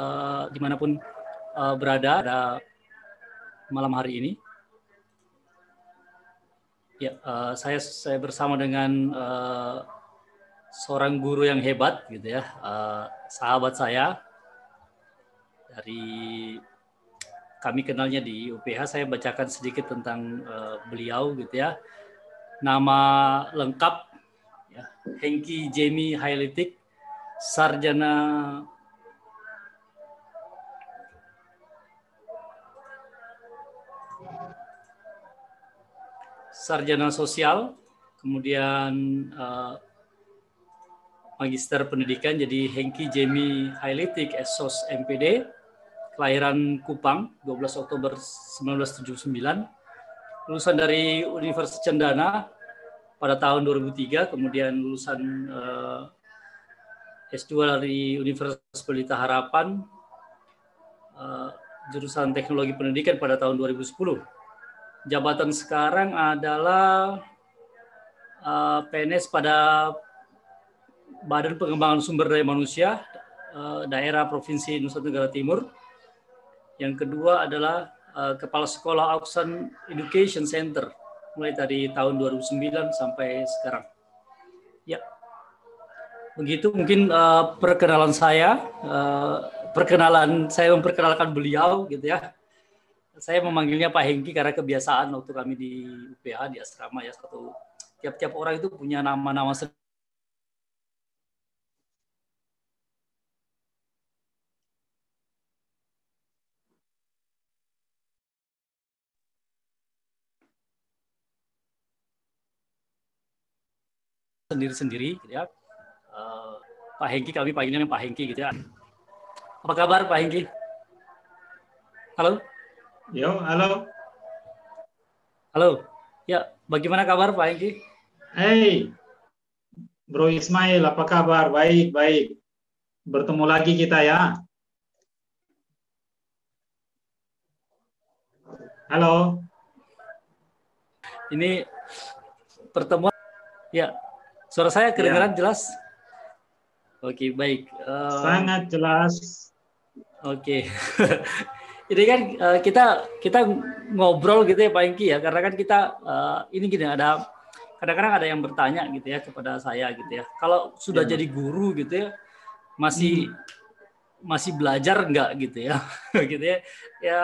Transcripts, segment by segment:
uh, di mana pun uh, berada pada malam hari ini. Ya, uh, saya saya bersama dengan uh, seorang guru yang hebat, gitu ya, uh, sahabat saya dari kami kenalnya di UPH. Saya bacakan sedikit tentang uh, beliau, gitu ya. Nama lengkap ya, Hengki Jamie Hailitik, sarjana sarjana sosial, kemudian uh, magister pendidikan jadi Hengki Jamie Hailitik Esos MPD, kelahiran Kupang 12 Oktober 1979, lulusan dari Universitas Cendana pada tahun 2003, kemudian lulusan uh, S2 dari Universitas Pelita Harapan, uh, jurusan Teknologi Pendidikan pada tahun 2010 jabatan sekarang adalah eh, PNS pada Badan Pengembangan Sumber Daya Manusia uh, daerah Provinsi Nusa Tenggara Timur. Yang kedua adalah uh, Kepala Sekolah Auksan Education Center mulai dari tahun 2009 sampai sekarang. Ya, begitu mungkin uh, perkenalan saya, uh, perkenalan saya memperkenalkan beliau gitu ya saya memanggilnya Pak Hengki karena kebiasaan waktu kami di UPH di asrama ya satu tiap-tiap orang itu punya nama-nama sendiri-sendiri gitu ya. Uh, Pak Hengki kami panggilnya Pak Hengki gitu ya. Apa kabar Pak Hengki? Halo? Yo, halo. Halo. Ya, bagaimana kabar Pak Engki? Hey, Bro Ismail, apa kabar? Baik, baik. Bertemu lagi kita ya. Halo. Ini pertemuan. Ya, suara saya kedengaran ya. jelas? Oke, baik. Uh, Sangat jelas. Oke. Jadi kan uh, kita kita ngobrol gitu ya Pak Engki ya, karena kan kita uh, ini gini ada kadang-kadang ada yang bertanya gitu ya kepada saya gitu ya. Kalau sudah ya. jadi guru gitu ya, masih hmm. masih belajar enggak gitu ya, gitu ya. Ya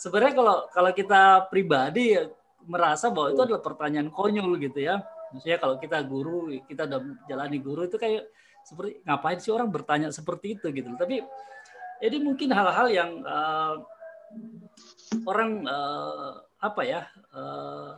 sebenarnya kalau kalau kita pribadi ya, merasa bahwa itu adalah pertanyaan konyol gitu ya. Maksudnya kalau kita guru, kita udah jalani guru itu kayak seperti ngapain sih orang bertanya seperti itu gitu. Tapi jadi mungkin hal-hal yang uh, orang uh, apa ya uh,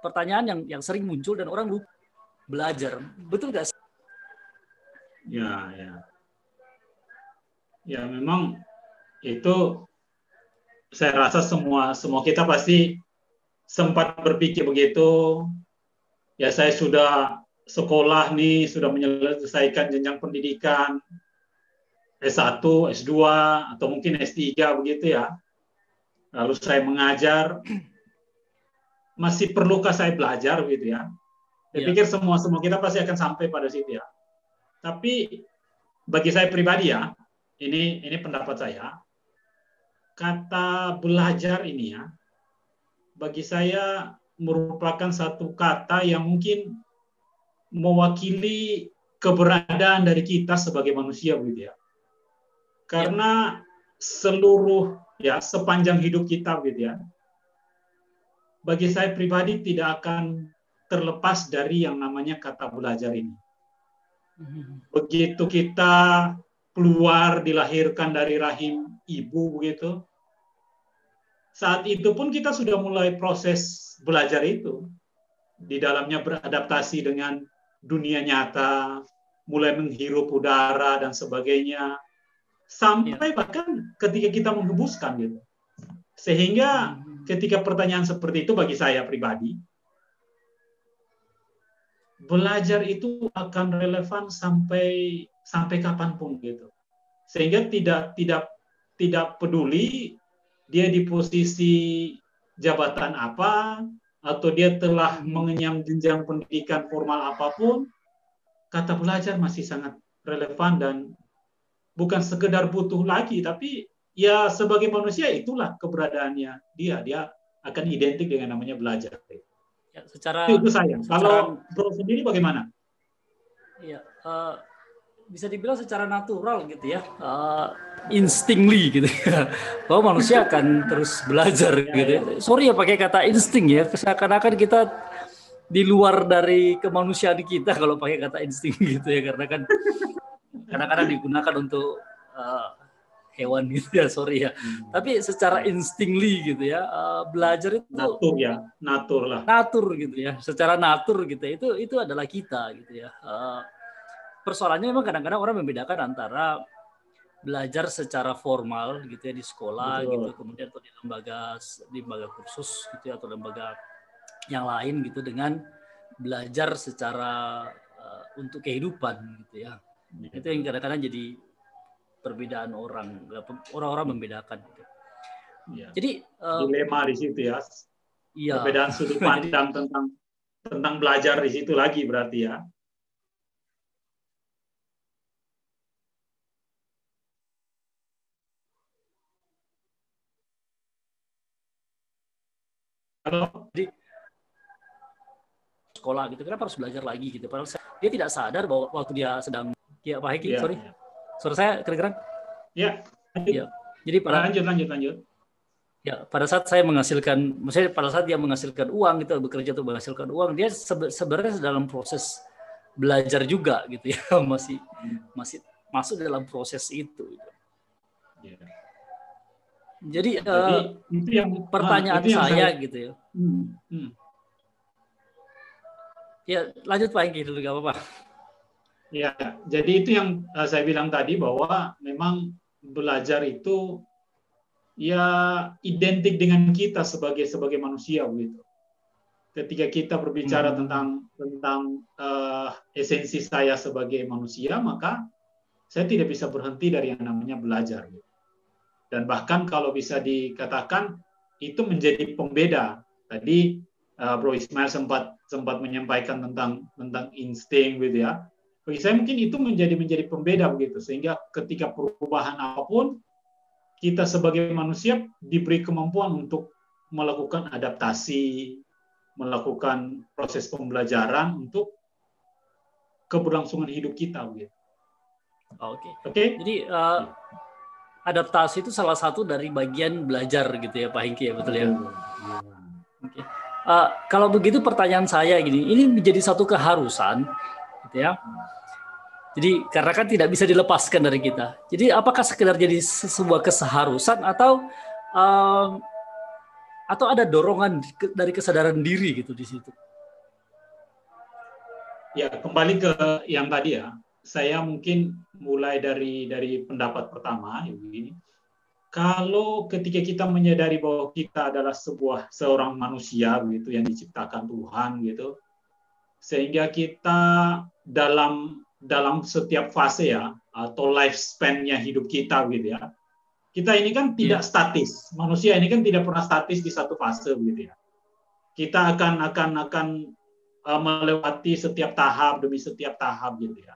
pertanyaan yang yang sering muncul dan orang lupa belajar. Betul gak ya ya. Ya memang itu saya rasa semua semua kita pasti sempat berpikir begitu. Ya saya sudah sekolah nih, sudah menyelesaikan jenjang pendidikan S1, S2 atau mungkin S3 begitu ya. Lalu saya mengajar masih perlukah saya belajar gitu ya. Saya ya. pikir semua semua kita pasti akan sampai pada situ ya. Tapi bagi saya pribadi ya, ini ini pendapat saya kata belajar ini ya, bagi saya merupakan satu kata yang mungkin mewakili keberadaan dari kita sebagai manusia gitu ya. Karena seluruh ya sepanjang hidup kita gitu ya. Bagi saya pribadi tidak akan terlepas dari yang namanya kata belajar ini. Begitu kita keluar dilahirkan dari rahim ibu begitu, saat itu pun kita sudah mulai proses belajar itu. Di dalamnya beradaptasi dengan dunia nyata, mulai menghirup udara dan sebagainya. Sampai ya. bahkan ketika kita menghembuskan gitu. Sehingga hmm. ketika pertanyaan seperti itu bagi saya pribadi, belajar itu akan relevan sampai sampai kapan pun gitu. Sehingga tidak tidak tidak peduli dia di posisi jabatan apa atau dia telah mengenyam jenjang pendidikan formal apa pun, kata belajar masih sangat relevan dan bukan sekedar butuh lagi, tapi ya sebagai manusia itulah keberadaannya dia. Dia akan identik dengan namanya belajar. Ya, secara itu saya. Secara, Kalau Bro sendiri bagaimana? Iya, uh, bisa dibilang secara natural gitu ya, uh, instingly gitu ya, bahwa manusia akan terus belajar ya, gitu. Ya. Sorry ya pakai kata insting ya, seakan-akan kita di luar dari kemanusiaan kita kalau pakai kata insting gitu ya, karena kan kadang-kadang digunakan untuk uh, hewan gitu ya, sorry ya. Hmm. Tapi secara instingly gitu ya, uh, belajar itu natur ya, natur lah. Natur gitu ya, secara natur gitu ya, itu itu adalah kita gitu ya. Uh, persoalannya memang kadang-kadang orang membedakan antara belajar secara formal gitu ya di sekolah Betul. gitu kemudian atau di lembaga di lembaga kursus gitu ya, atau lembaga yang lain gitu dengan belajar secara uh, untuk kehidupan gitu ya. ya. Itu yang kadang-kadang jadi perbedaan orang orang-orang membedakan gitu. Ya. Jadi uh, dilema di situ ya. Iya. Perbedaan sudut pandang tentang tentang belajar di situ lagi berarti ya. Jadi sekolah gitu kenapa harus belajar lagi gitu padahal dia tidak sadar bahwa waktu dia sedang ya Pak Heki ya, sorry ya. suara saya kedengeran ya ya jadi pada lanjut lanjut lanjut ya pada saat saya menghasilkan maksudnya pada saat dia menghasilkan uang gitu bekerja untuk menghasilkan uang dia sebenarnya dalam proses belajar juga gitu ya masih masih masuk dalam proses itu gitu. ya. Jadi, Jadi uh, itu yang pertanyaan itu yang saya, saya gitu ya. Hmm, hmm. Ya lanjut Pak Engki dulu gak apa-apa. Ya, jadi itu yang uh, saya bilang tadi bahwa memang belajar itu ya identik dengan kita sebagai sebagai manusia begitu. Ketika kita berbicara hmm. tentang tentang uh, esensi saya sebagai manusia, maka saya tidak bisa berhenti dari yang namanya belajar. Gitu dan bahkan kalau bisa dikatakan itu menjadi pembeda. Tadi uh, Bro Ismail sempat sempat menyampaikan tentang tentang insting gitu ya. Bagi saya mungkin itu menjadi menjadi pembeda begitu sehingga ketika perubahan apa pun kita sebagai manusia diberi kemampuan untuk melakukan adaptasi, melakukan proses pembelajaran untuk keberlangsungan hidup kita begitu. Oke. Okay. Oke. Okay? Jadi uh, adaptasi itu salah satu dari bagian belajar gitu ya Pak Hingki ya betul ya. Okay. Uh, eh, kalau begitu pertanyaan saya gini, ini menjadi satu keharusan, gitu ya. Jadi karena kan tidak bisa dilepaskan dari kita. Jadi apakah sekedar jadi sebuah keseharusan atau um, atau ada dorongan dari kesadaran diri gitu di situ? Ya kembali ke yang tadi ya saya mungkin mulai dari dari pendapat pertama begini. Kalau ketika kita menyadari bahwa kita adalah sebuah seorang manusia begitu yang diciptakan Tuhan gitu, sehingga kita dalam dalam setiap fase ya atau lifespan-nya hidup kita gitu ya. Kita ini kan tidak yeah. statis. Manusia ini kan tidak pernah statis di satu fase gitu ya. Kita akan akan akan uh, melewati setiap tahap demi setiap tahap gitu ya.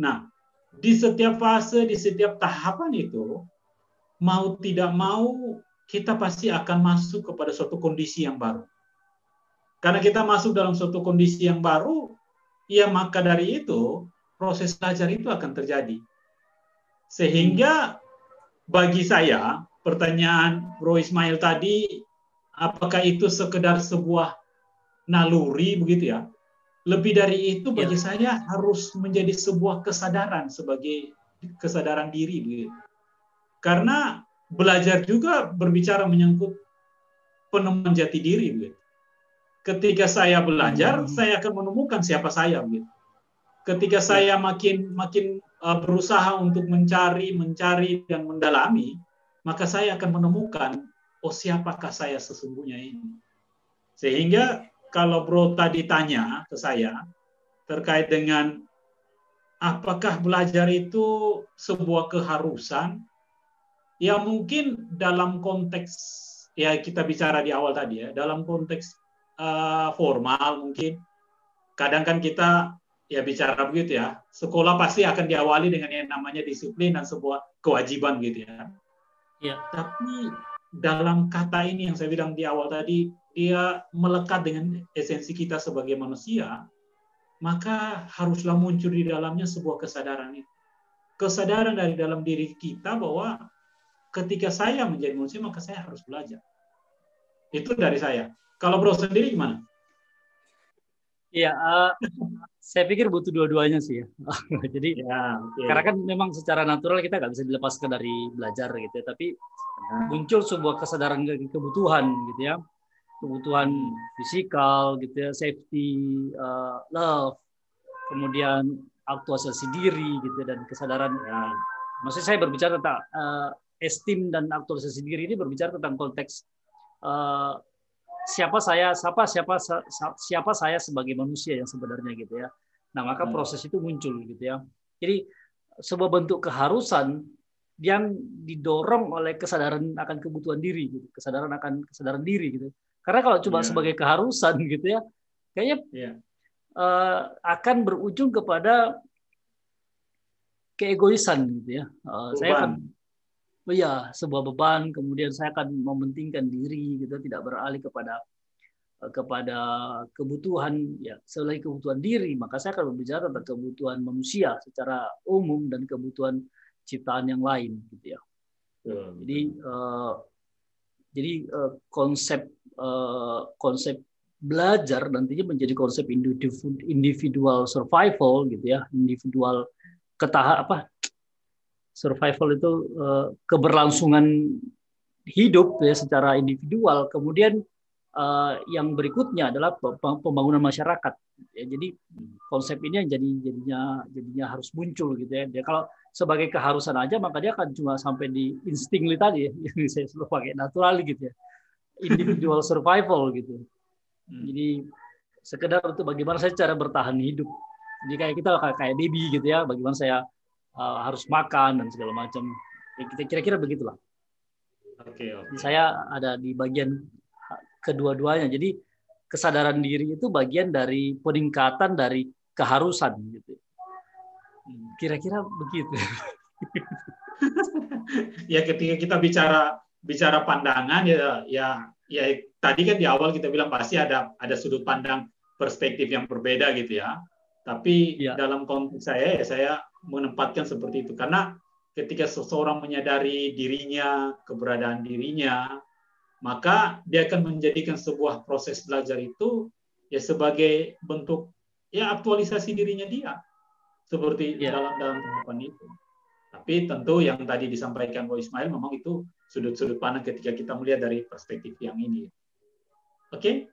Nah, di setiap fase, di setiap tahapan itu, mau tidak mau, kita pasti akan masuk kepada suatu kondisi yang baru. Karena kita masuk dalam suatu kondisi yang baru, ya maka dari itu, proses belajar itu akan terjadi. Sehingga bagi saya, pertanyaan Bro Ismail tadi, apakah itu sekedar sebuah naluri begitu ya? Lebih dari itu bagi ya. saya harus menjadi sebuah kesadaran sebagai kesadaran diri begitu. Karena belajar juga berbicara menyangkut penemuan jati diri begitu. Ketika saya belajar, hmm. saya akan menemukan siapa saya begitu. Ketika ya. saya makin makin uh, berusaha untuk mencari, mencari dan mendalami, maka saya akan menemukan oh siapakah saya sesungguhnya ini. Sehingga kalau Bro tadi tanya ke saya terkait dengan apakah belajar itu sebuah keharusan? Ya mungkin dalam konteks ya kita bicara di awal tadi ya, dalam konteks uh, formal mungkin kadang kan kita ya bicara begitu ya, sekolah pasti akan diawali dengan yang namanya disiplin dan sebuah kewajiban gitu ya. Ya. Tapi dalam kata ini yang saya bilang di awal tadi, dia melekat dengan esensi kita sebagai manusia, maka haruslah muncul di dalamnya sebuah kesadaran itu. Kesadaran dari dalam diri kita bahwa ketika saya menjadi manusia, maka saya harus belajar. Itu dari saya. Kalau bro sendiri gimana? Iya, uh, saya pikir butuh dua-duanya sih ya. Jadi ya, okay. karena kan memang secara natural kita nggak bisa dilepaskan dari belajar gitu ya, tapi nah. muncul sebuah kesadaran kebutuhan gitu ya, kebutuhan fisikal gitu ya, safety, uh, love, kemudian aktualisasi diri gitu ya, dan kesadaran. Ya. Maksud saya berbicara tentang uh, esteem dan aktualisasi diri ini berbicara tentang konteks uh, siapa saya siapa siapa siapa saya sebagai manusia yang sebenarnya gitu ya. Nah, maka hmm. proses itu muncul gitu ya. Jadi sebuah bentuk keharusan yang didorong oleh kesadaran akan kebutuhan diri gitu, kesadaran akan kesadaran diri gitu. Karena kalau coba yeah. sebagai keharusan gitu ya, kayaknya yeah. Iya. uh, akan berujung kepada keegoisan gitu ya. Uh, saya akan ya sebuah beban kemudian saya akan mementingkan diri gitu tidak beralih kepada eh, kepada kebutuhan ya selain kebutuhan diri maka saya akan berbicara tentang kebutuhan manusia secara umum dan kebutuhan ciptaan yang lain gitu ya. Jadi uh, jadi uh, konsep uh, konsep belajar nantinya menjadi konsep individual survival gitu ya individual ketah apa survival itu uh, keberlangsungan hidup ya secara individual. Kemudian uh, yang berikutnya adalah pembangunan masyarakat. Ya, jadi konsep ini yang jadi jadinya jadinya harus muncul gitu ya. Dia kalau sebagai keharusan aja maka dia akan cuma sampai di insting tadi ya. Saya selalu pakai natural gitu ya. Individual survival gitu. Hmm. Jadi sekedar untuk bagaimana saya cara bertahan hidup. Jadi kayak kita kayak baby gitu ya, bagaimana saya uh, harus makan dan segala macam. Ya, kita kira-kira begitulah. Oke, okay, okay. Saya ada di bagian kedua-duanya. Jadi kesadaran diri itu bagian dari peningkatan dari keharusan gitu. Kira-kira begitu. ya ketika kita bicara bicara pandangan ya ya ya tadi kan di awal kita bilang pasti ada ada sudut pandang perspektif yang berbeda gitu ya. Tapi ya. dalam konteks saya ya saya menempatkan seperti itu karena ketika seseorang menyadari dirinya, keberadaan dirinya, maka dia akan menjadikan sebuah proses belajar itu ya sebagai bentuk ya aktualisasi dirinya dia seperti ya. dalam dalam tahapan itu. Tapi tentu yang tadi disampaikan Bo Ismail memang itu sudut-sudut pandang ketika kita melihat dari perspektif yang ini. Oke?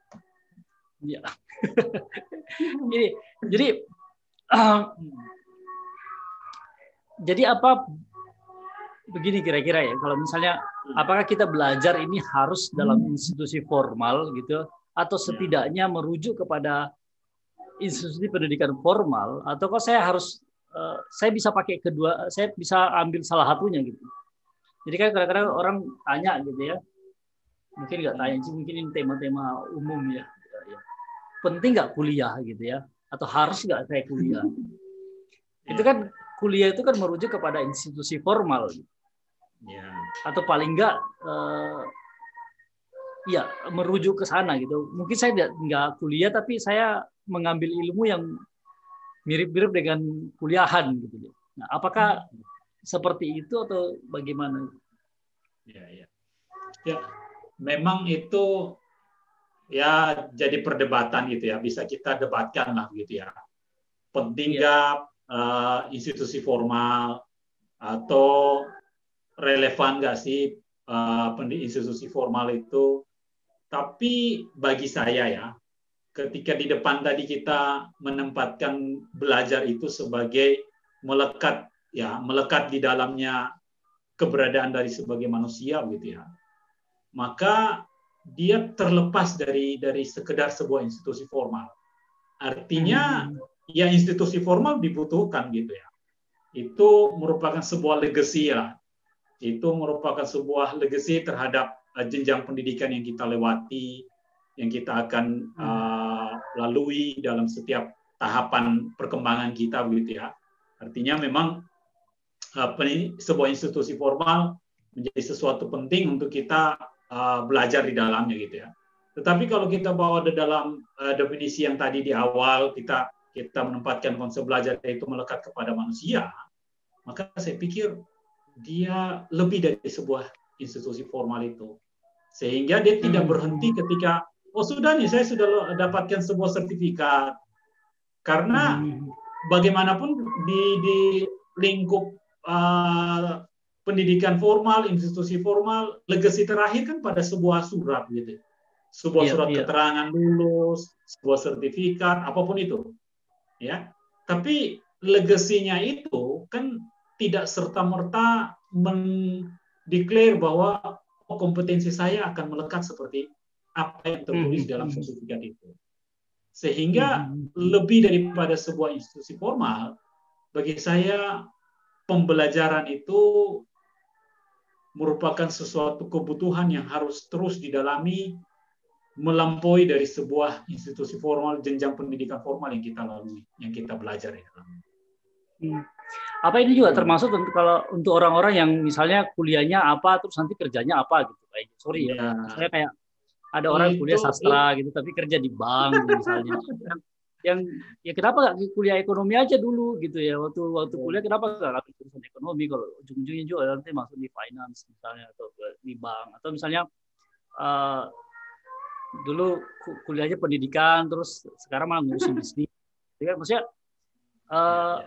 Okay? Ya. jadi jadi uh, jadi apa begini kira-kira ya kalau misalnya hmm. apakah kita belajar ini harus dalam hmm. institusi formal gitu atau ya. setidaknya merujuk kepada institusi pendidikan formal atau kok saya harus uh, saya bisa pakai kedua saya bisa ambil salah satunya gitu jadi kan kadang-kadang orang tanya gitu ya mungkin nggak tanya sih mungkin ini tema-tema umum ya. ya, ya penting nggak kuliah gitu ya atau harus nggak saya kuliah itu kan kuliah itu kan merujuk kepada institusi formal. Ya. atau paling enggak uh, ya merujuk ke sana gitu. Mungkin saya tidak nggak kuliah tapi saya mengambil ilmu yang mirip-mirip dengan kuliahan gitu. Nah apakah hmm. seperti itu atau bagaimana? Ya ya. Ya memang itu ya jadi perdebatan gitu ya. Bisa kita debatkan lah gitu ya. Penting ya uh, institusi formal atau relevan nggak sih uh, institusi formal itu. Tapi bagi saya ya, ketika di depan tadi kita menempatkan belajar itu sebagai melekat ya melekat di dalamnya keberadaan dari sebagai manusia gitu ya maka dia terlepas dari dari sekedar sebuah institusi formal artinya hmm ya institusi formal dibutuhkan gitu ya. Itu merupakan sebuah legacy lah. itu merupakan sebuah legacy terhadap uh, jenjang pendidikan yang kita lewati, yang kita akan uh, lalui dalam setiap tahapan perkembangan kita begitu ya. Artinya memang ini sebuah institusi formal menjadi sesuatu penting untuk kita uh, belajar di dalamnya gitu ya. Tetapi kalau kita bawa di dalam uh, definisi yang tadi di awal kita kita menempatkan konsep belajar itu melekat kepada manusia, maka saya pikir dia lebih dari sebuah institusi formal itu. Sehingga dia tidak hmm. berhenti ketika, oh sudah nih, saya sudah dapatkan sebuah sertifikat. Karena hmm. bagaimanapun di, di lingkup uh, pendidikan formal, institusi formal, legasi terakhir kan pada sebuah surat gitu. Sebuah yeah, surat yeah. keterangan lulus, sebuah sertifikat, apa pun itu. Ya. Tapi legasinya itu kan tidak serta-merta mendeklar bahwa oh, kompetensi saya akan melekat seperti apa yang tertulis hmm. dalam sertifikat itu. Sehingga hmm. lebih daripada sebuah institusi formal, bagi saya pembelajaran itu merupakan sesuatu kebutuhan yang harus terus didalami melampaui dari sebuah institusi formal, jenjang pendidikan formal yang kita lalui, yang kita belajar di dalamnya. Hmm. Apa ini juga termasuk untuk kalau untuk orang-orang yang misalnya kuliahnya apa terus nanti kerjanya apa gitu kayak sorry ya. ya. Saya kayak ada orang itu, kuliah sastra itu. gitu tapi kerja di bank misalnya. yang, yang ya kenapa nggak kuliah ekonomi aja dulu gitu ya waktu waktu kuliah kenapa nggak lakukan jurusan ekonomi kalau ujung-ujungnya juga nanti masuk di finance misalnya atau di bank atau misalnya uh, dulu kuliahnya pendidikan terus sekarang malah ngurusin bisnis. Jadi kan maksudnya uh,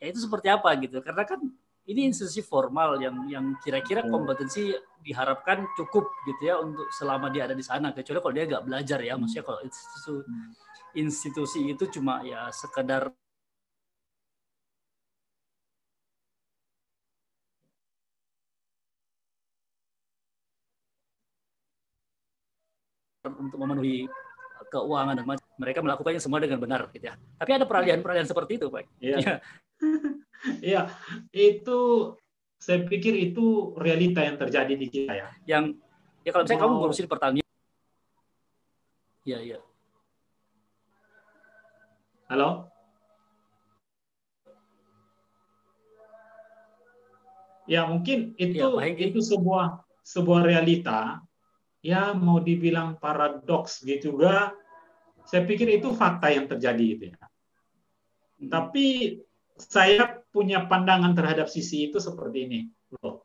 ya itu seperti apa gitu karena kan ini institusi formal yang yang kira-kira hmm. kompetensi diharapkan cukup gitu ya untuk selama dia ada di sana kecuali kalau dia nggak belajar ya maksudnya kalau institusi institusi itu cuma ya sekedar untuk memenuhi keuangan dan mereka melakukannya semua dengan benar gitu ya. Tapi ada peralihan-peralihan seperti itu, Pak. Iya. Iya, itu saya pikir itu realita yang terjadi di kita ya. Yang ya kalau misalnya wow. kamu ngurusin pertanian. Iya, iya. Halo? Ya mungkin itu ya, itu sebuah sebuah realita ya mau dibilang paradoks gitu juga saya pikir itu fakta yang terjadi itu ya. Hmm. Tapi saya punya pandangan terhadap sisi itu seperti ini. Loh.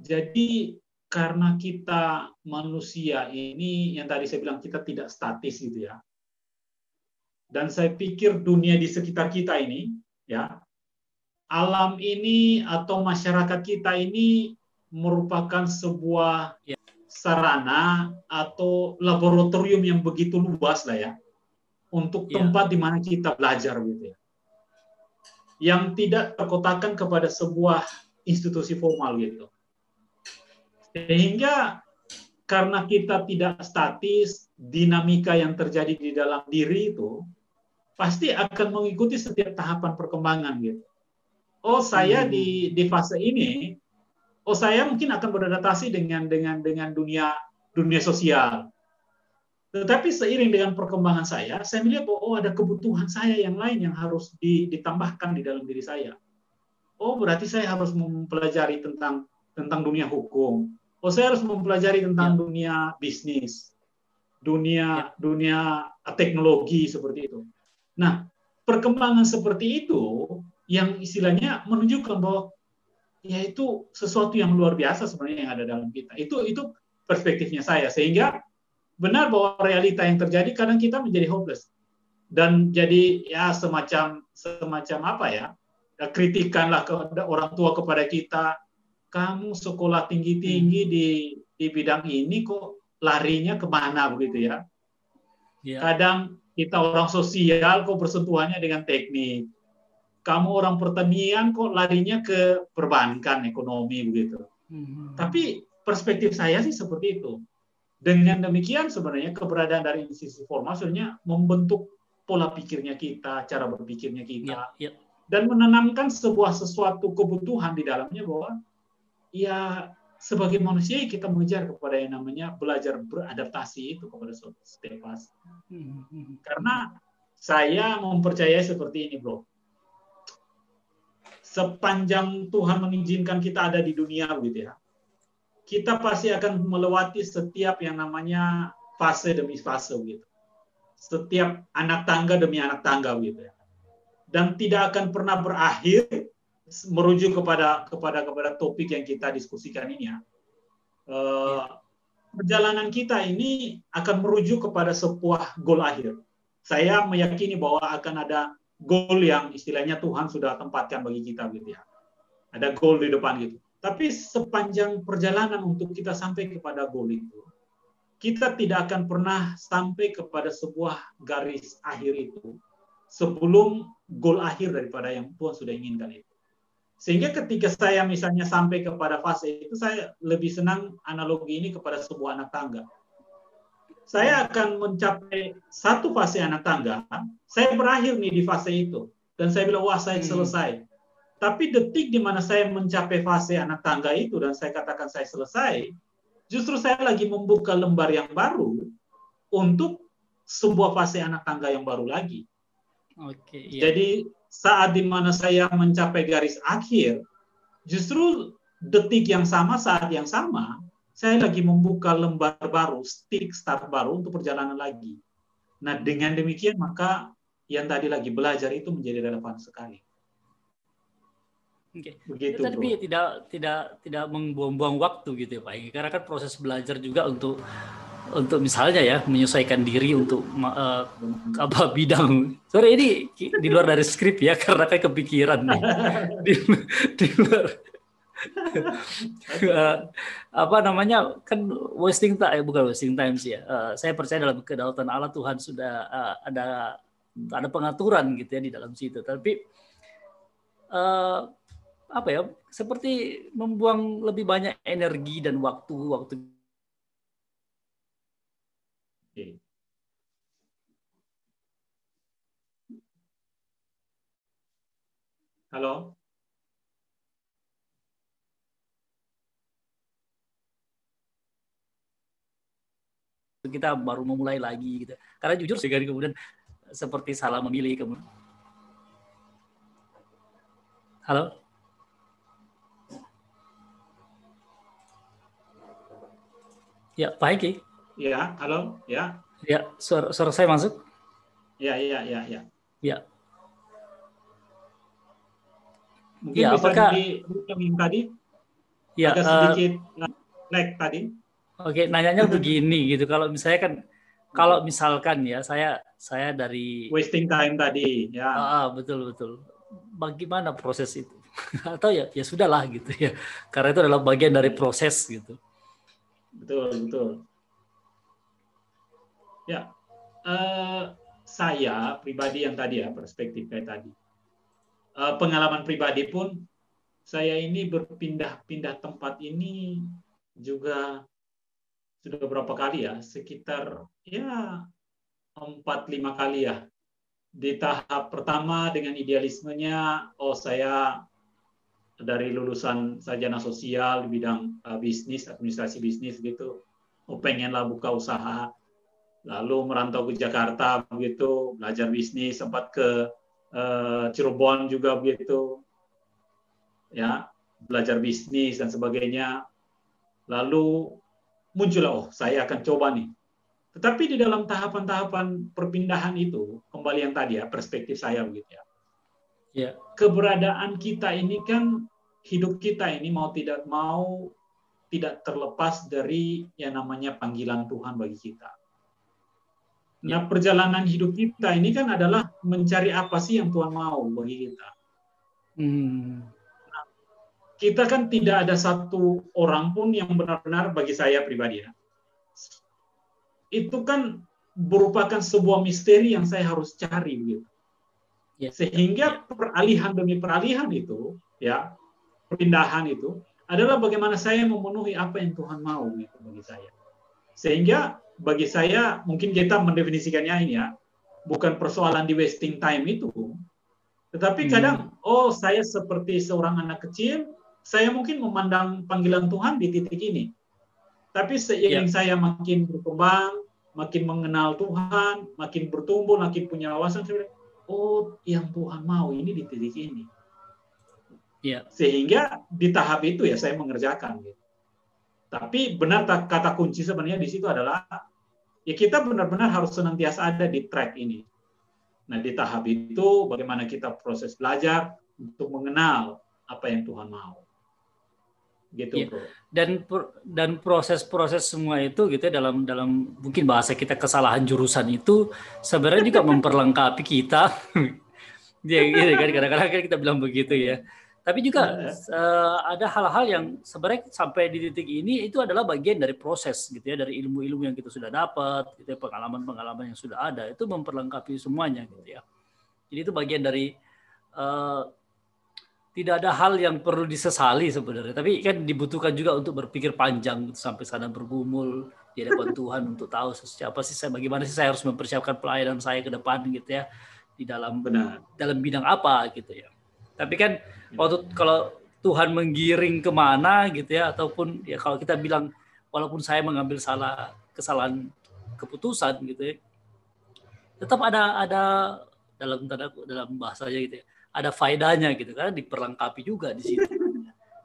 Jadi karena kita manusia ini yang tadi saya bilang kita tidak statis gitu ya. Dan saya pikir dunia di sekitar kita ini ya alam ini atau masyarakat kita ini merupakan sebuah ya. Sarana atau laboratorium yang begitu luas lah ya untuk ya. tempat di mana kita belajar gitu ya yang tidak terkotakan kepada sebuah institusi formal gitu. Sehingga karena kita tidak statis, dinamika yang terjadi di dalam diri itu pasti akan mengikuti setiap tahapan perkembangan gitu. Oh, saya hmm. di di fase ini, oh saya mungkin akan beradaptasi dengan dengan dengan dunia dunia sosial. Tetapi seiring dengan perkembangan saya, saya melihat bahwa oh ada kebutuhan saya yang lain yang harus ditambahkan di dalam diri saya. Oh berarti saya harus mempelajari tentang tentang dunia hukum. Oh saya harus mempelajari tentang ya. dunia bisnis, dunia ya. dunia teknologi seperti itu. Nah perkembangan seperti itu yang istilahnya menunjukkan bahwa ya itu sesuatu yang luar biasa sebenarnya yang ada dalam kita. Itu itu perspektifnya saya sehingga benar bahwa realita yang terjadi kadang kita menjadi hopeless dan jadi ya semacam semacam apa ya, ya kritikanlah ke orang tua kepada kita kamu sekolah tinggi tinggi hmm. di di bidang ini kok larinya ke mana begitu ya yeah. kadang kita orang sosial kok bersentuhannya dengan teknik kamu orang pertanian kok larinya ke perbankan ekonomi begitu hmm. tapi perspektif saya sih seperti itu dengan demikian sebenarnya keberadaan dari institusi formal sebenarnya membentuk pola pikirnya kita, cara berpikirnya kita. Ya, ya. dan menanamkan sebuah sesuatu kebutuhan di dalamnya bahwa ya sebagai manusia kita mengejar kepada yang namanya belajar beradaptasi itu kepada setiap fase. Karena saya mempercayai seperti ini, bro. Sepanjang Tuhan mengizinkan kita ada di dunia, gitu ya, kita pasti akan melewati setiap yang namanya fase demi fase, gitu. Setiap anak tangga demi anak tangga, gitu ya dan tidak akan pernah berakhir merujuk kepada kepada kepada topik yang kita diskusikan ini ya. Uh, perjalanan kita ini akan merujuk kepada sebuah goal akhir. Saya meyakini bahwa akan ada goal yang istilahnya Tuhan sudah tempatkan bagi kita gitu ya. Ada goal di depan gitu. Tapi sepanjang perjalanan untuk kita sampai kepada goal itu, kita tidak akan pernah sampai kepada sebuah garis akhir itu sebelum goal akhir daripada yang Tuhan sudah inginkan itu. Sehingga ketika saya misalnya sampai kepada fase itu, saya lebih senang analogi ini kepada sebuah anak tangga. Saya akan mencapai satu fase anak tangga, saya berakhir nih di fase itu. Dan saya bilang, wah saya hmm. selesai. Hmm. Tapi detik di mana saya mencapai fase anak tangga itu dan saya katakan saya selesai, justru saya lagi membuka lembar yang baru untuk sebuah fase anak tangga yang baru lagi. Oke. iya. Jadi saat di mana saya mencapai garis akhir, justru detik yang sama, saat yang sama, saya lagi membuka lembar baru, stick start baru untuk perjalanan lagi. Nah dengan demikian maka yang tadi lagi belajar itu menjadi relevan sekali. Oke. Begitu. Tapi tidak tidak tidak membuang-buang waktu gitu ya Pak. Karena kan proses belajar juga untuk untuk misalnya ya menyesuaikan diri untuk uh, apa bidang. Sorry ini di luar dari skrip ya karena kayak kepikiran nih di, di luar apa namanya kan wasting time eh, bukan wasting time sih ya. Uh, saya percaya dalam kedaulatan Allah Tuhan sudah uh, ada ada pengaturan gitu ya di dalam situ. Tapi uh, apa ya seperti membuang lebih banyak energi dan waktu waktu Okay. Halo. Kita baru memulai lagi gitu. Karena jujur sih kan kemudian seperti salah memilih kemudian. Halo. Ya, Pak Eki. Ya, halo, ya. Ya, suara, suara saya masuk? Ya, ya, ya, ya. Ya. Mungkin ya, bisa apakah di yang tadi? Ya, ada uh, sedikit lag tadi. Oke, nanyanya begini gitu. Kalau misalnya kan kalau misalkan ya saya saya dari wasting time tadi ya. Ah, betul betul. Bagaimana proses itu? Atau ya ya sudahlah gitu ya. Karena itu adalah bagian dari proses gitu. Betul, betul. Ya, uh, saya pribadi yang tadi ya perspektif kayak tadi. Uh, pengalaman pribadi pun saya ini berpindah-pindah tempat ini juga sudah berapa kali ya, sekitar ya empat lima kali ya. Di tahap pertama dengan idealismenya, oh saya dari lulusan sarjana sosial di bidang uh, bisnis, administrasi bisnis gitu, oh pengenlah buka usaha. Lalu merantau ke Jakarta begitu belajar bisnis sempat ke uh, Cirebon juga begitu. Ya belajar bisnis dan sebagainya. Lalu muncul oh saya akan coba nih. Tetapi di dalam tahapan-tahapan perpindahan itu kembali yang tadi ya perspektif saya begitu ya. Ya. Keberadaan kita ini kan hidup kita ini mau tidak mau tidak terlepas dari yang namanya panggilan Tuhan bagi kita. Nah, perjalanan hidup kita ini kan adalah mencari apa sih yang Tuhan mau bagi kita. Hmm. Kita kan tidak ada satu orang pun yang benar-benar bagi saya pribadi ya. Itu kan merupakan sebuah misteri yang saya harus cari begitu. Ya. Sehingga peralihan demi peralihan itu, ya, perpindahan itu adalah bagaimana saya memenuhi apa yang Tuhan mau gitu bagi saya. Sehingga bagi saya mungkin kita mendefinisikannya ini ya, bukan persoalan di wasting time itu, Tetapi hmm. kadang, oh saya seperti seorang anak kecil, saya mungkin memandang panggilan Tuhan di titik ini. Tapi seiring ya. saya makin berkembang, makin mengenal Tuhan, makin bertumbuh, makin punya wawasan, saya bilang, oh yang Tuhan mau ini di titik ini. Ya. Sehingga di tahap itu ya saya mengerjakan. Gitu. Tapi benar kata kunci sebenarnya di situ adalah ya kita benar-benar harus senantiasa ada di track ini. Nah, di tahap itu bagaimana kita proses belajar untuk mengenal apa yang Tuhan mau. Gitu, ya. Dan dan proses-proses semua itu gitu ya dalam dalam mungkin bahasa kita kesalahan jurusan itu sebenarnya juga memperlengkapi kita. ya gitu kan kadang-kadang kan kita bilang begitu ya. Tapi juga uh, ada hal-hal yang sebenarnya sampai di titik ini itu adalah bagian dari proses gitu ya dari ilmu-ilmu yang kita sudah dapat, gitu ya, pengalaman-pengalaman yang sudah ada itu memperlengkapi semuanya gitu ya. Jadi itu bagian dari uh, tidak ada hal yang perlu disesali sebenarnya, tapi kan dibutuhkan juga untuk berpikir panjang gitu, sampai sana bergumul di hadapan Tuhan untuk tahu siapa sih saya, bagaimana sih saya harus mempersiapkan pelayanan saya ke depan gitu ya di dalam Benar. dalam bidang apa gitu ya. Tapi kan waktu kalau Tuhan menggiring ke mana gitu ya ataupun ya kalau kita bilang walaupun saya mengambil salah kesalahan keputusan gitu ya tetap ada ada dalam tanda dalam bahasanya gitu ya ada faedahnya gitu kan diperlengkapi juga di situ.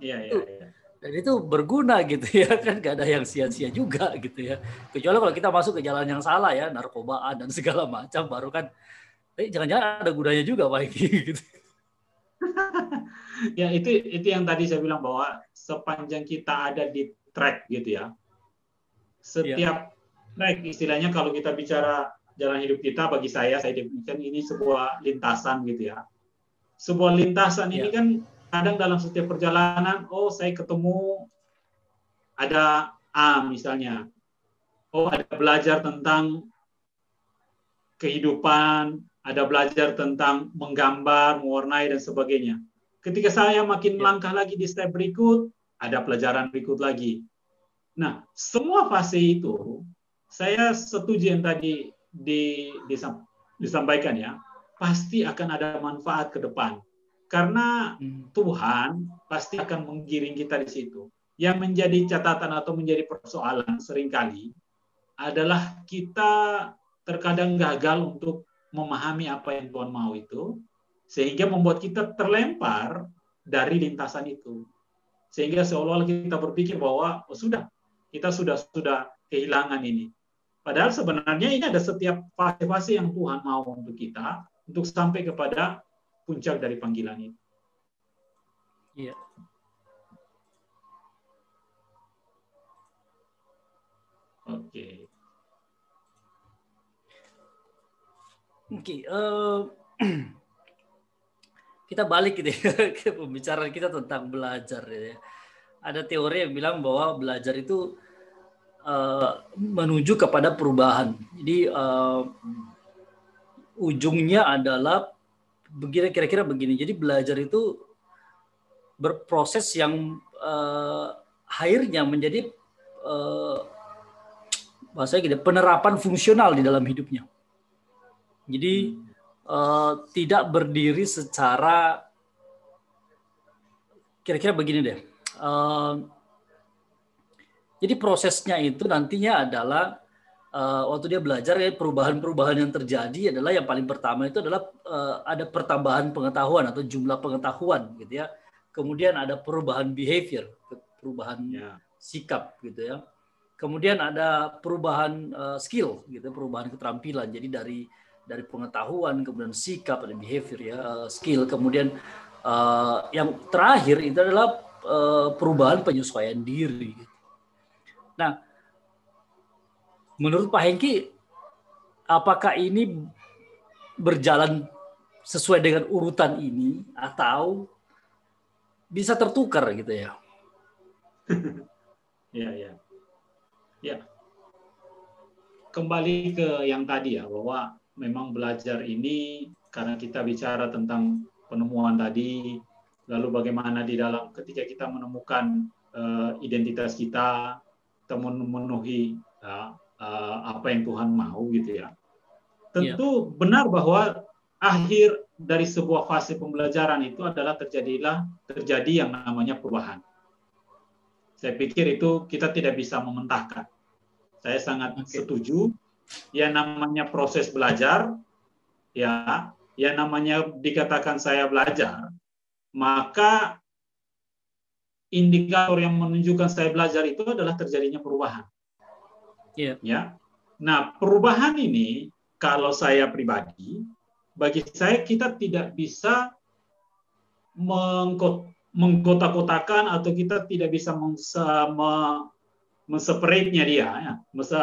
Iya iya. Ya. Dan itu berguna gitu ya kan gak ada yang sia-sia juga gitu ya. Kecuali kalau kita masuk ke jalan yang salah ya narkobaan dan segala macam baru kan eh, jangan-jangan ada gunanya juga Pak gitu. ya itu itu yang tadi saya bilang bahwa sepanjang kita ada di track gitu ya setiap ya. track istilahnya kalau kita bicara jalan hidup kita bagi saya saya definisikan ini sebuah lintasan gitu ya sebuah lintasan ya. ini kan kadang dalam setiap perjalanan oh saya ketemu ada A misalnya oh ada belajar tentang kehidupan ada belajar tentang menggambar, mewarnai dan sebagainya. Ketika saya makin melangkah lagi di step berikut, ada pelajaran berikut lagi. Nah, semua fase itu saya setuju yang tadi di, disampaikan ya, pasti akan ada manfaat ke depan. Karena hmm. Tuhan pasti akan menggiring kita di situ. Yang menjadi catatan atau menjadi persoalan sering kali adalah kita terkadang gagal untuk memahami apa yang Tuhan mau itu, sehingga membuat kita terlempar dari lintasan itu. Sehingga seolah-olah kita berpikir bahwa oh, sudah, kita sudah sudah kehilangan ini. Padahal sebenarnya ini ada setiap fase-fase yang Tuhan mau untuk kita, untuk sampai kepada puncak dari panggilan itu. Iya. Oke. Okay. Oke, okay, uh, eh, kita balik gitu ya ke pembicaraan kita tentang belajar ya. Ada teori yang bilang bahwa belajar itu uh, menuju kepada perubahan. Jadi uh, ujungnya adalah begini kira-kira begini. Jadi belajar itu berproses yang uh, akhirnya menjadi uh, bahasa gitu penerapan fungsional di dalam hidupnya. Jadi uh, tidak berdiri secara kira-kira begini deh. Uh, jadi prosesnya itu nantinya adalah uh, waktu dia belajar ya perubahan-perubahan yang terjadi adalah yang paling pertama itu adalah uh, ada pertambahan pengetahuan atau jumlah pengetahuan gitu ya. Kemudian ada perubahan behavior, perubahan ya. sikap gitu ya. Kemudian ada perubahan uh, skill gitu, perubahan keterampilan. Jadi dari dari pengetahuan kemudian sikap dan behavior ya uh, skill kemudian uh, yang terakhir itu adalah uh, perubahan penyesuaian diri nah menurut Pak Hengki apakah ini berjalan sesuai dengan urutan ini atau bisa tertukar gitu ya? Ya ya. Ya. Kembali ke yang tadi ya bahwa memang belajar ini karena kita bicara tentang penemuan tadi, lalu bagaimana di dalam ketika kita menemukan uh, identitas kita, kita memenuhi uh, uh, apa yang Tuhan mau gitu ya. Tentu yeah. benar bahwa akhir dari sebuah fase pembelajaran itu adalah terjadilah terjadi yang namanya perubahan. Saya pikir itu kita tidak bisa mementahkan. Saya sangat okay. setuju. Ya namanya proses belajar, ya, ya namanya dikatakan saya belajar, maka indikator yang menunjukkan saya belajar itu adalah terjadinya perubahan. Yeah. Ya. Nah, perubahan ini kalau saya pribadi bagi saya kita tidak bisa mengkotak-kotakan atau kita tidak bisa menseparate-nya dia, ya. Masa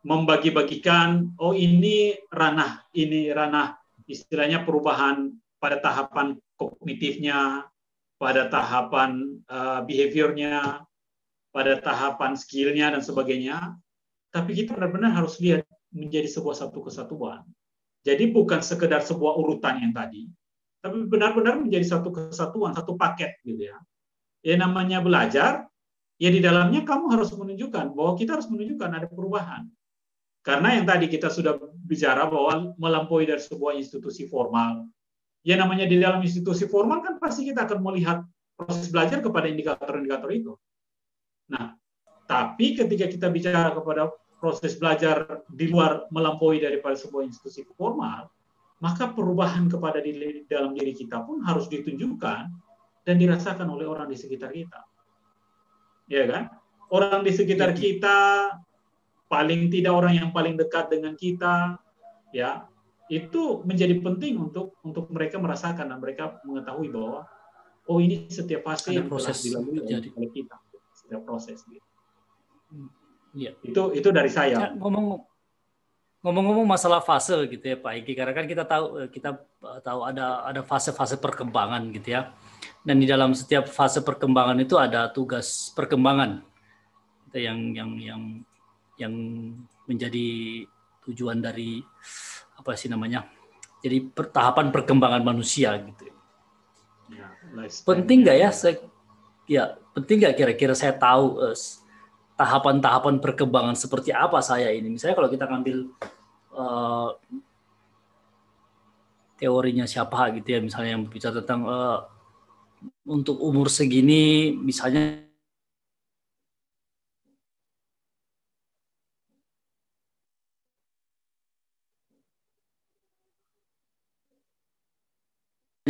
membagi-bagikan, oh ini ranah, ini ranah istilahnya perubahan pada tahapan kognitifnya, pada tahapan uh, behaviornya, pada tahapan skillnya dan sebagainya. Tapi kita benar-benar harus lihat menjadi sebuah satu kesatuan. Jadi bukan sekedar sebuah urutan yang tadi, tapi benar-benar menjadi satu kesatuan, satu paket gitu ya. Ya namanya belajar, ya di dalamnya kamu harus menunjukkan bahwa kita harus menunjukkan ada perubahan. Karena yang tadi kita sudah bicara bahwa melampaui dari sebuah institusi formal. Ya namanya di dalam institusi formal kan pasti kita akan melihat proses belajar kepada indikator-indikator itu. Nah, tapi ketika kita bicara kepada proses belajar di luar melampaui daripada sebuah institusi formal, maka perubahan kepada di dalam diri kita pun harus ditunjukkan dan dirasakan oleh orang di sekitar kita. Ya kan? Orang di sekitar ya. kita paling tidak orang yang paling dekat dengan kita ya, itu menjadi penting untuk untuk mereka merasakan dan mereka mengetahui bahwa oh ini setiap fase yang proses dilalui oleh kita, setiap proses gitu. Iya. Itu itu dari saya. Ya, ngomong ngomong-ngomong masalah fase gitu ya Pak Egi, karena kan kita tahu eh, kita eh, tahu ada ada fase-fase perkembangan gitu ya. Dan di dalam setiap fase perkembangan itu ada tugas perkembangan yang yang yang yang menjadi tujuan dari apa sih namanya? Jadi tahapan perkembangan manusia gitu. Ya, penting nggak ya? Saya, ya penting nggak kira-kira saya tahu uh, tahapan-tahapan perkembangan seperti apa saya ini. Misalnya kalau kita ngambil uh, teorinya siapa gitu ya, misalnya yang bicara tentang uh, untuk umur segini, misalnya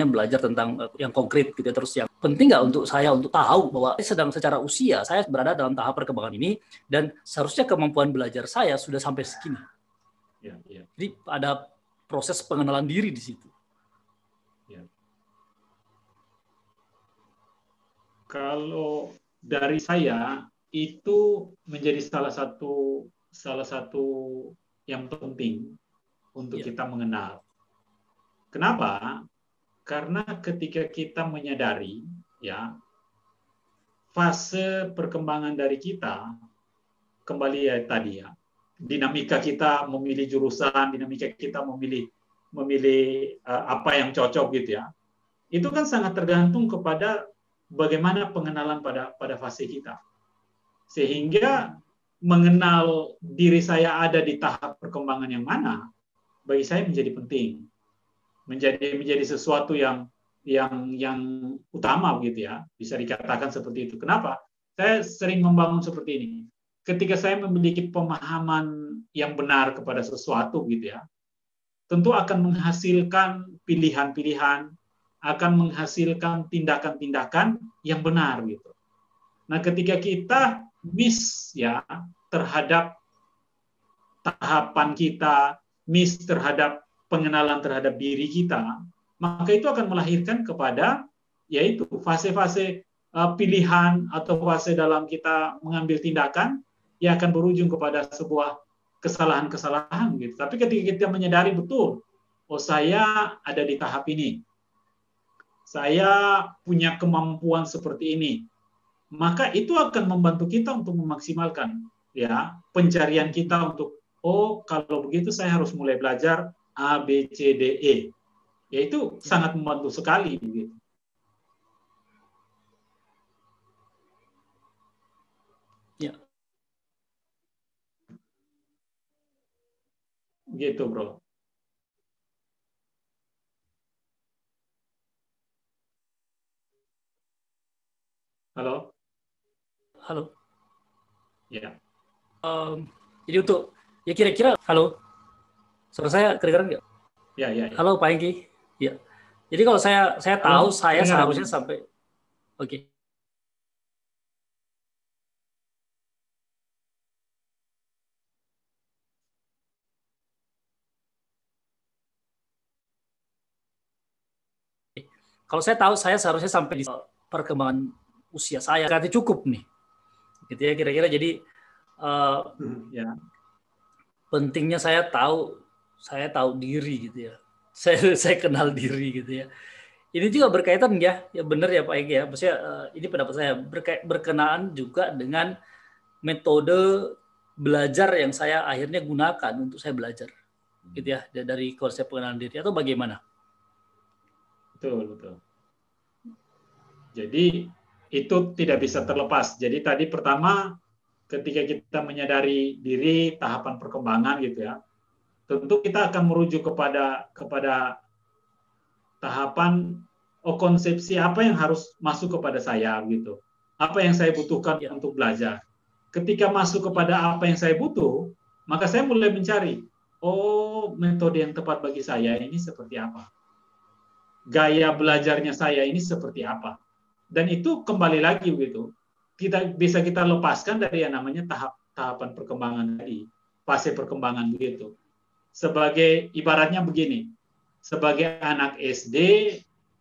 belajar tentang eh, yang konkret gitu ya. terus yang penting nggak untuk saya untuk tahu bahwa sedang secara usia saya berada dalam tahap perkembangan ini dan seharusnya kemampuan belajar saya sudah sampai segini. Ya, ya. Jadi ada proses pengenalan diri di situ. Ya. Kalau dari saya itu menjadi salah satu salah satu yang penting untuk ya. kita mengenal. Kenapa? Karena ketika kita menyadari ya fase perkembangan dari kita kembali ya tadi ya dinamika kita memilih jurusan, dinamika kita memilih memilih uh, apa yang cocok gitu ya. Itu kan sangat tergantung kepada bagaimana pengenalan pada pada fase kita. Sehingga mengenal diri saya ada di tahap perkembangan yang mana bagi saya menjadi penting menjadi menjadi sesuatu yang yang yang utama begitu ya. Bisa dikatakan seperti itu. Kenapa? Saya sering membangun seperti ini. Ketika saya memiliki pemahaman yang benar kepada sesuatu gitu ya tentu akan menghasilkan pilihan-pilihan akan menghasilkan tindakan-tindakan yang benar gitu. Nah ketika kita miss ya terhadap tahapan kita miss terhadap pengenalan terhadap diri kita, maka itu akan melahirkan kepada yaitu fase-fase uh, pilihan atau fase dalam kita mengambil tindakan yang akan berujung kepada sebuah kesalahan-kesalahan gitu. Tapi ketika kita menyadari betul, oh saya ada di tahap ini, saya punya kemampuan seperti ini, maka itu akan membantu kita untuk memaksimalkan ya pencarian kita untuk oh kalau begitu saya harus mulai belajar A, B, C, D, E. Ya itu sangat membantu sekali. Gitu. Ya. Gitu, bro. Halo. Halo. Ya. Um, jadi untuk ya kira-kira halo. Suara saya kedengaran nggak? Ya, ya, ya. Halo Pak Hengki. Ya. Jadi kalau saya saya tahu Halo, saya dengar. seharusnya sampai Oke. Kalau saya tahu saya seharusnya sampai di perkembangan usia saya berarti cukup nih. Gitu ya kira-kira jadi eh, Ya. pentingnya saya tahu saya tahu diri gitu ya. Saya saya kenal diri gitu ya. Ini juga berkaitan ya, ya benar ya Pak Egi ya. Maksudnya eh, ini pendapat saya berka- berkenaan juga dengan metode belajar yang saya akhirnya gunakan untuk saya belajar gitu ya da- dari konsep pengenalan diri atau bagaimana? Betul, betul. Jadi itu tidak bisa terlepas. Jadi tadi pertama ketika kita menyadari diri tahapan perkembangan gitu ya. Tentu kita akan merujuk kepada kepada tahapan oh konsepsi apa yang harus masuk kepada saya gitu. Apa yang saya butuhkan Ya. untuk belajar. Ketika masuk kepada apa yang saya butuh, maka saya mulai mencari oh metode yang tepat bagi saya ini seperti apa gaya belajarnya saya ini seperti apa. Dan itu kembali lagi begitu. Kita bisa kita lepaskan dari yang namanya tahap tahapan perkembangan tadi, fase perkembangan begitu. Sebagai ibaratnya begini, sebagai anak SD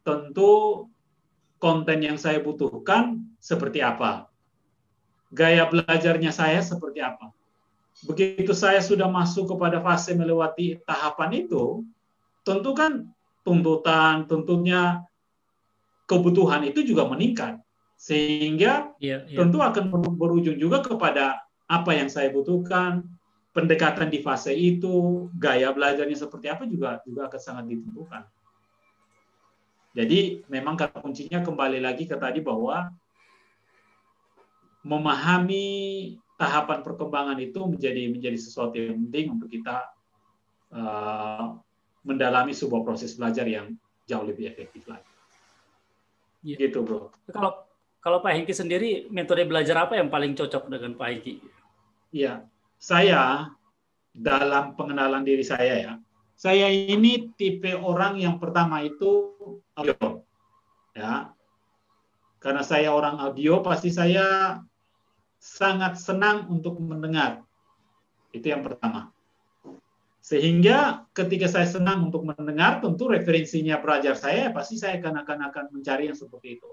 tentu konten yang saya butuhkan seperti apa. Gaya belajarnya saya seperti apa. Begitu saya sudah masuk kepada fase melewati tahapan itu, tentu kan tuntutan, tentunya kebutuhan itu juga meningkat. Sehingga Iya, iya. tentu akan berujung juga kepada apa yang saya butuhkan, pendekatan di fase itu, gaya belajarnya seperti apa juga juga akan sangat ditentukan. Jadi memang kata kuncinya kembali lagi ke tadi bahwa memahami tahapan perkembangan itu menjadi menjadi sesuatu yang penting untuk kita uh, mendalami sebuah proses belajar yang jauh lebih efektif lagi. Iya. Gitu, bro. Kalau kalau Pak Hengki sendiri metode belajar apa yang paling cocok dengan Pak Hengki? Iya, saya dalam pengenalan diri saya ya, saya ini tipe orang yang pertama itu audio, ya. Karena saya orang audio, pasti saya sangat senang untuk mendengar. Itu yang pertama. Sehingga ketika saya senang untuk mendengar, tentu referensinya belajar saya pasti saya akan akan akan mencari yang seperti itu.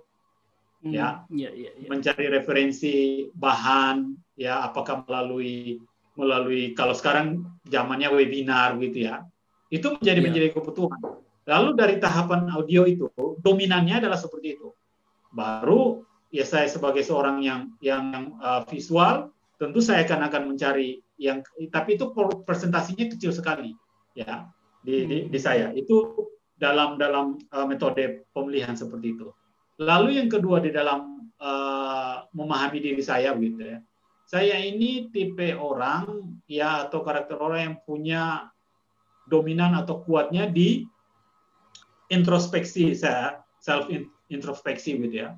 Ya. Iya, iya, iya. mencari referensi bahan ya apakah melalui melalui kalau sekarang zamannya webinar gitu ya itu menjadi Iya. menjadi kebutuhan. Lalu dari tahapan audio itu dominannya adalah seperti itu. Baru ya saya sebagai seorang yang yang uh, visual tentu saya akan akan mencari yang tapi itu presentasinya kecil sekali ya di di, di saya. Itu dalam dalam uh, metode pemilihan seperti itu. Lalu yang kedua di dalam uh, memahami diri saya gitu ya. Saya ini tipe orang ya atau karakter orang yang punya dominan atau kuatnya di introspeksi saya, self introspeksi gitu ya.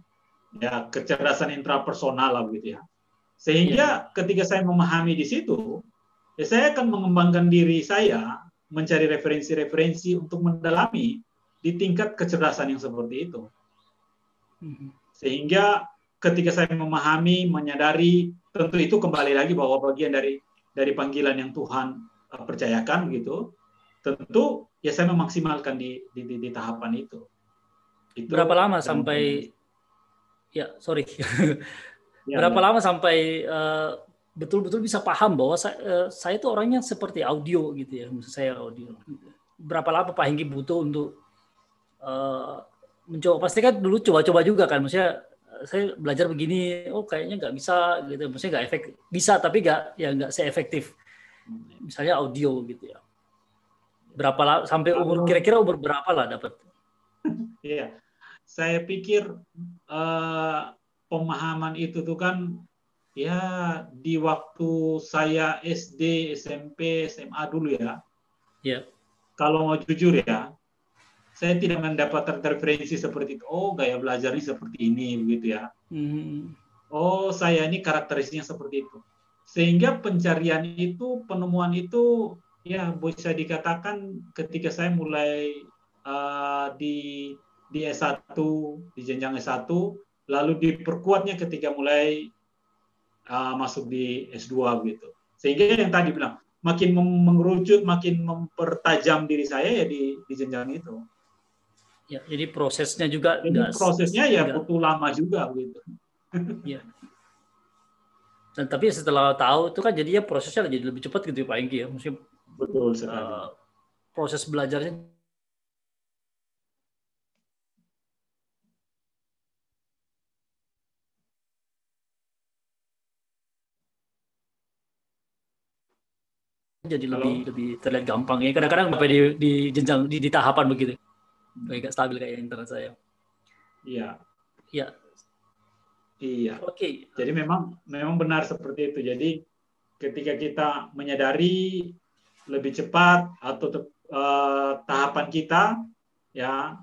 Ya, kecerdasan intrapersonal lah gitu ya. Sehingga ketika saya memahami di situ, ya saya akan mengembangkan diri saya mencari referensi-referensi untuk mendalami di tingkat kecerdasan yang seperti itu. Sehingga ketika saya memahami, menyadari, tentu itu kembali lagi bahwa bagian dari dari panggilan yang Tuhan uh, percayakan gitu. Tentu ya saya memaksimalkan di di, di, di tahapan itu. itu. Berapa lama sampai ya sorry Ya, berapa ya. lama sampai uh, betul-betul bisa paham bahwa saya, uh, saya itu orangnya seperti audio gitu ya maksud saya audio berapa lama Pak Hinggi butuh untuk uh, mencoba pasti kan dulu coba-coba juga kan maksudnya saya belajar begini oh kayaknya nggak bisa gitu. Maksudnya nggak efektif bisa tapi nggak ya nggak seefektif. Misalnya audio gitu ya. Berapa lama sampai umur kira-kira umur berapa lah dapat? Iya, saya pikir uh, pemahaman itu tuh kan ya di waktu saya SD, SMP, SMA dulu ya. Iya. Kalau mau jujur ya, saya tidak mendapatkan referensi seperti itu. Oh, gaya belajarnya seperti ini, begitu ya. Hmm. Oh, saya ini karakteristiknya seperti itu. Sehingga pencarian itu, penemuan itu, ya bisa dikatakan ketika saya mulai uh, di di S1, di jenjang S1, lalu diperkuatnya ketika mulai uh, masuk di S2 gitu. Sehingga yang tadi bilang, makin mengerucut, makin mempertajam diri saya ya di, di jenjang itu. Ya, jadi prosesnya juga jadi prosesnya ya butuh lama juga gitu. Ya. Dan tapi setelah tahu itu kan jadinya prosesnya jadi lebih cepat gitu ya Pak Engki ya. Mungkin betul sekali. Uh, proses belajarnya jadi lebih lebih terlihat gampang ya kadang-kadang sampai di, di jenjang di, di tahapan begitu kayak stabil kayak internet saya iya iya Iya. Oke. Okay. Jadi memang memang benar seperti itu. Jadi ketika kita menyadari lebih cepat atau uh, tahapan kita, ya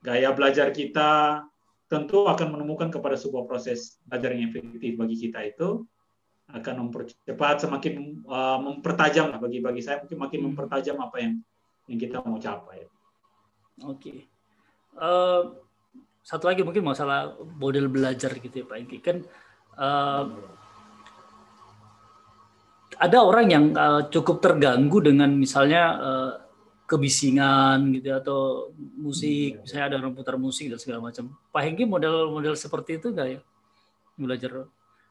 gaya belajar kita tentu akan menemukan kepada sebuah proses belajar yang efektif bagi kita itu akan mempercepat semakin uh, mempertajam bagi bagi saya mungkin makin hmm. mempertajam apa yang yang kita mau capai. Oke. Okay. Uh, satu lagi mungkin masalah model belajar gitu ya Pak Engki kan uh, ada orang yang uh, cukup terganggu dengan misalnya uh, kebisingan gitu ya, atau musik hmm. saya ada orang putar musik dan segala macam Pak Hengki model-model seperti itu enggak ya belajar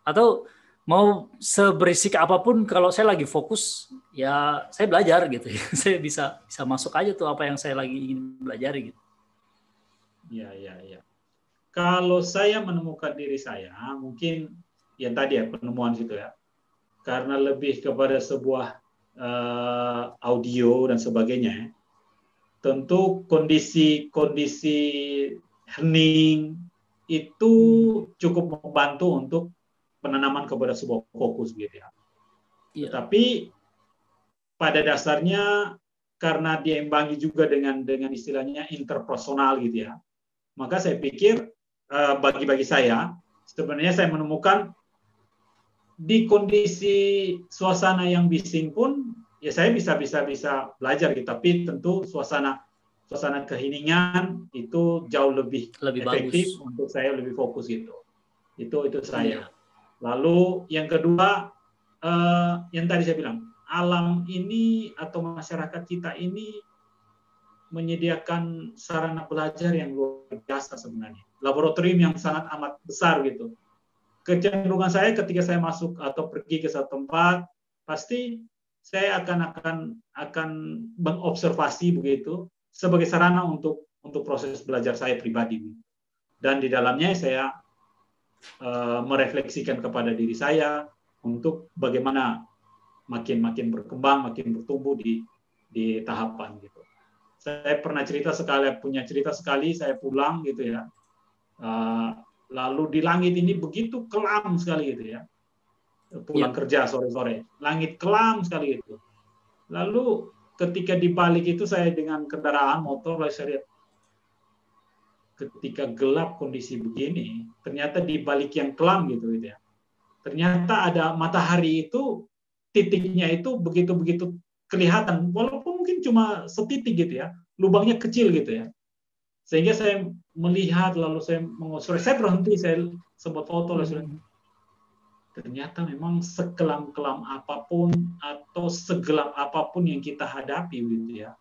atau mau seberisik apa pun kalau saya lagi fokus ya saya belajar gitu ya saya bisa bisa masuk aja tuh apa yang saya lagi ingin belajar gitu Iya, iya, iya. Kalau saya menemukan diri saya, mungkin yang tadi ya penemuan situ ya, karena lebih kepada sebuah uh, audio dan sebagainya, ya. tentu kondisi-kondisi hening itu cukup membantu untuk penanaman kepada sebuah fokus gitu ya. ya. Tapi pada dasarnya karena diimbangi juga dengan dengan istilahnya interpersonal gitu ya maka saya pikir eh, bagi-bagi saya sebenarnya saya menemukan di kondisi suasana yang bising pun ya saya bisa bisa bisa belajar gitu tapi tentu suasana suasana keheningan itu jauh lebih, lebih efektif bagus. untuk saya lebih fokus gitu itu itu saya iya. Lalu yang kedua eh, yang tadi saya bilang alam ini atau masyarakat kita ini menyediakan sarana belajar yang luar biasa sebenarnya. Laboratorium yang sangat amat besar gitu. Kecenderungan saya ketika saya masuk atau pergi ke satu tempat, pasti saya akan akan akan mengobservasi begitu sebagai sarana untuk untuk proses belajar saya pribadi. Dan di dalamnya saya uh, merefleksikan kepada diri saya untuk bagaimana makin makin berkembang, makin bertumbuh di di tahapan gitu. Saya pernah cerita sekali punya cerita sekali saya pulang gitu ya. Uh, lalu di langit ini begitu kelam sekali gitu ya. Pulang ya. kerja sore-sore langit kelam sekali itu. Lalu ketika di balik itu saya dengan kendaraan motor lalu saya lihat ketika gelap kondisi begini ternyata di balik yang kelam gitu gitu ya. Ternyata ada matahari itu titiknya itu begitu begitu kelihatan walaupun mungkin cuma setitik gitu ya lubangnya kecil gitu ya. Sehingga saya melihat lalu saya mengusur saya berhenti saya sempat foto lalu hmm. ternyata memang sekelam-kelam apa pun atau segelap apa pun yang kita hadapi gitu ya.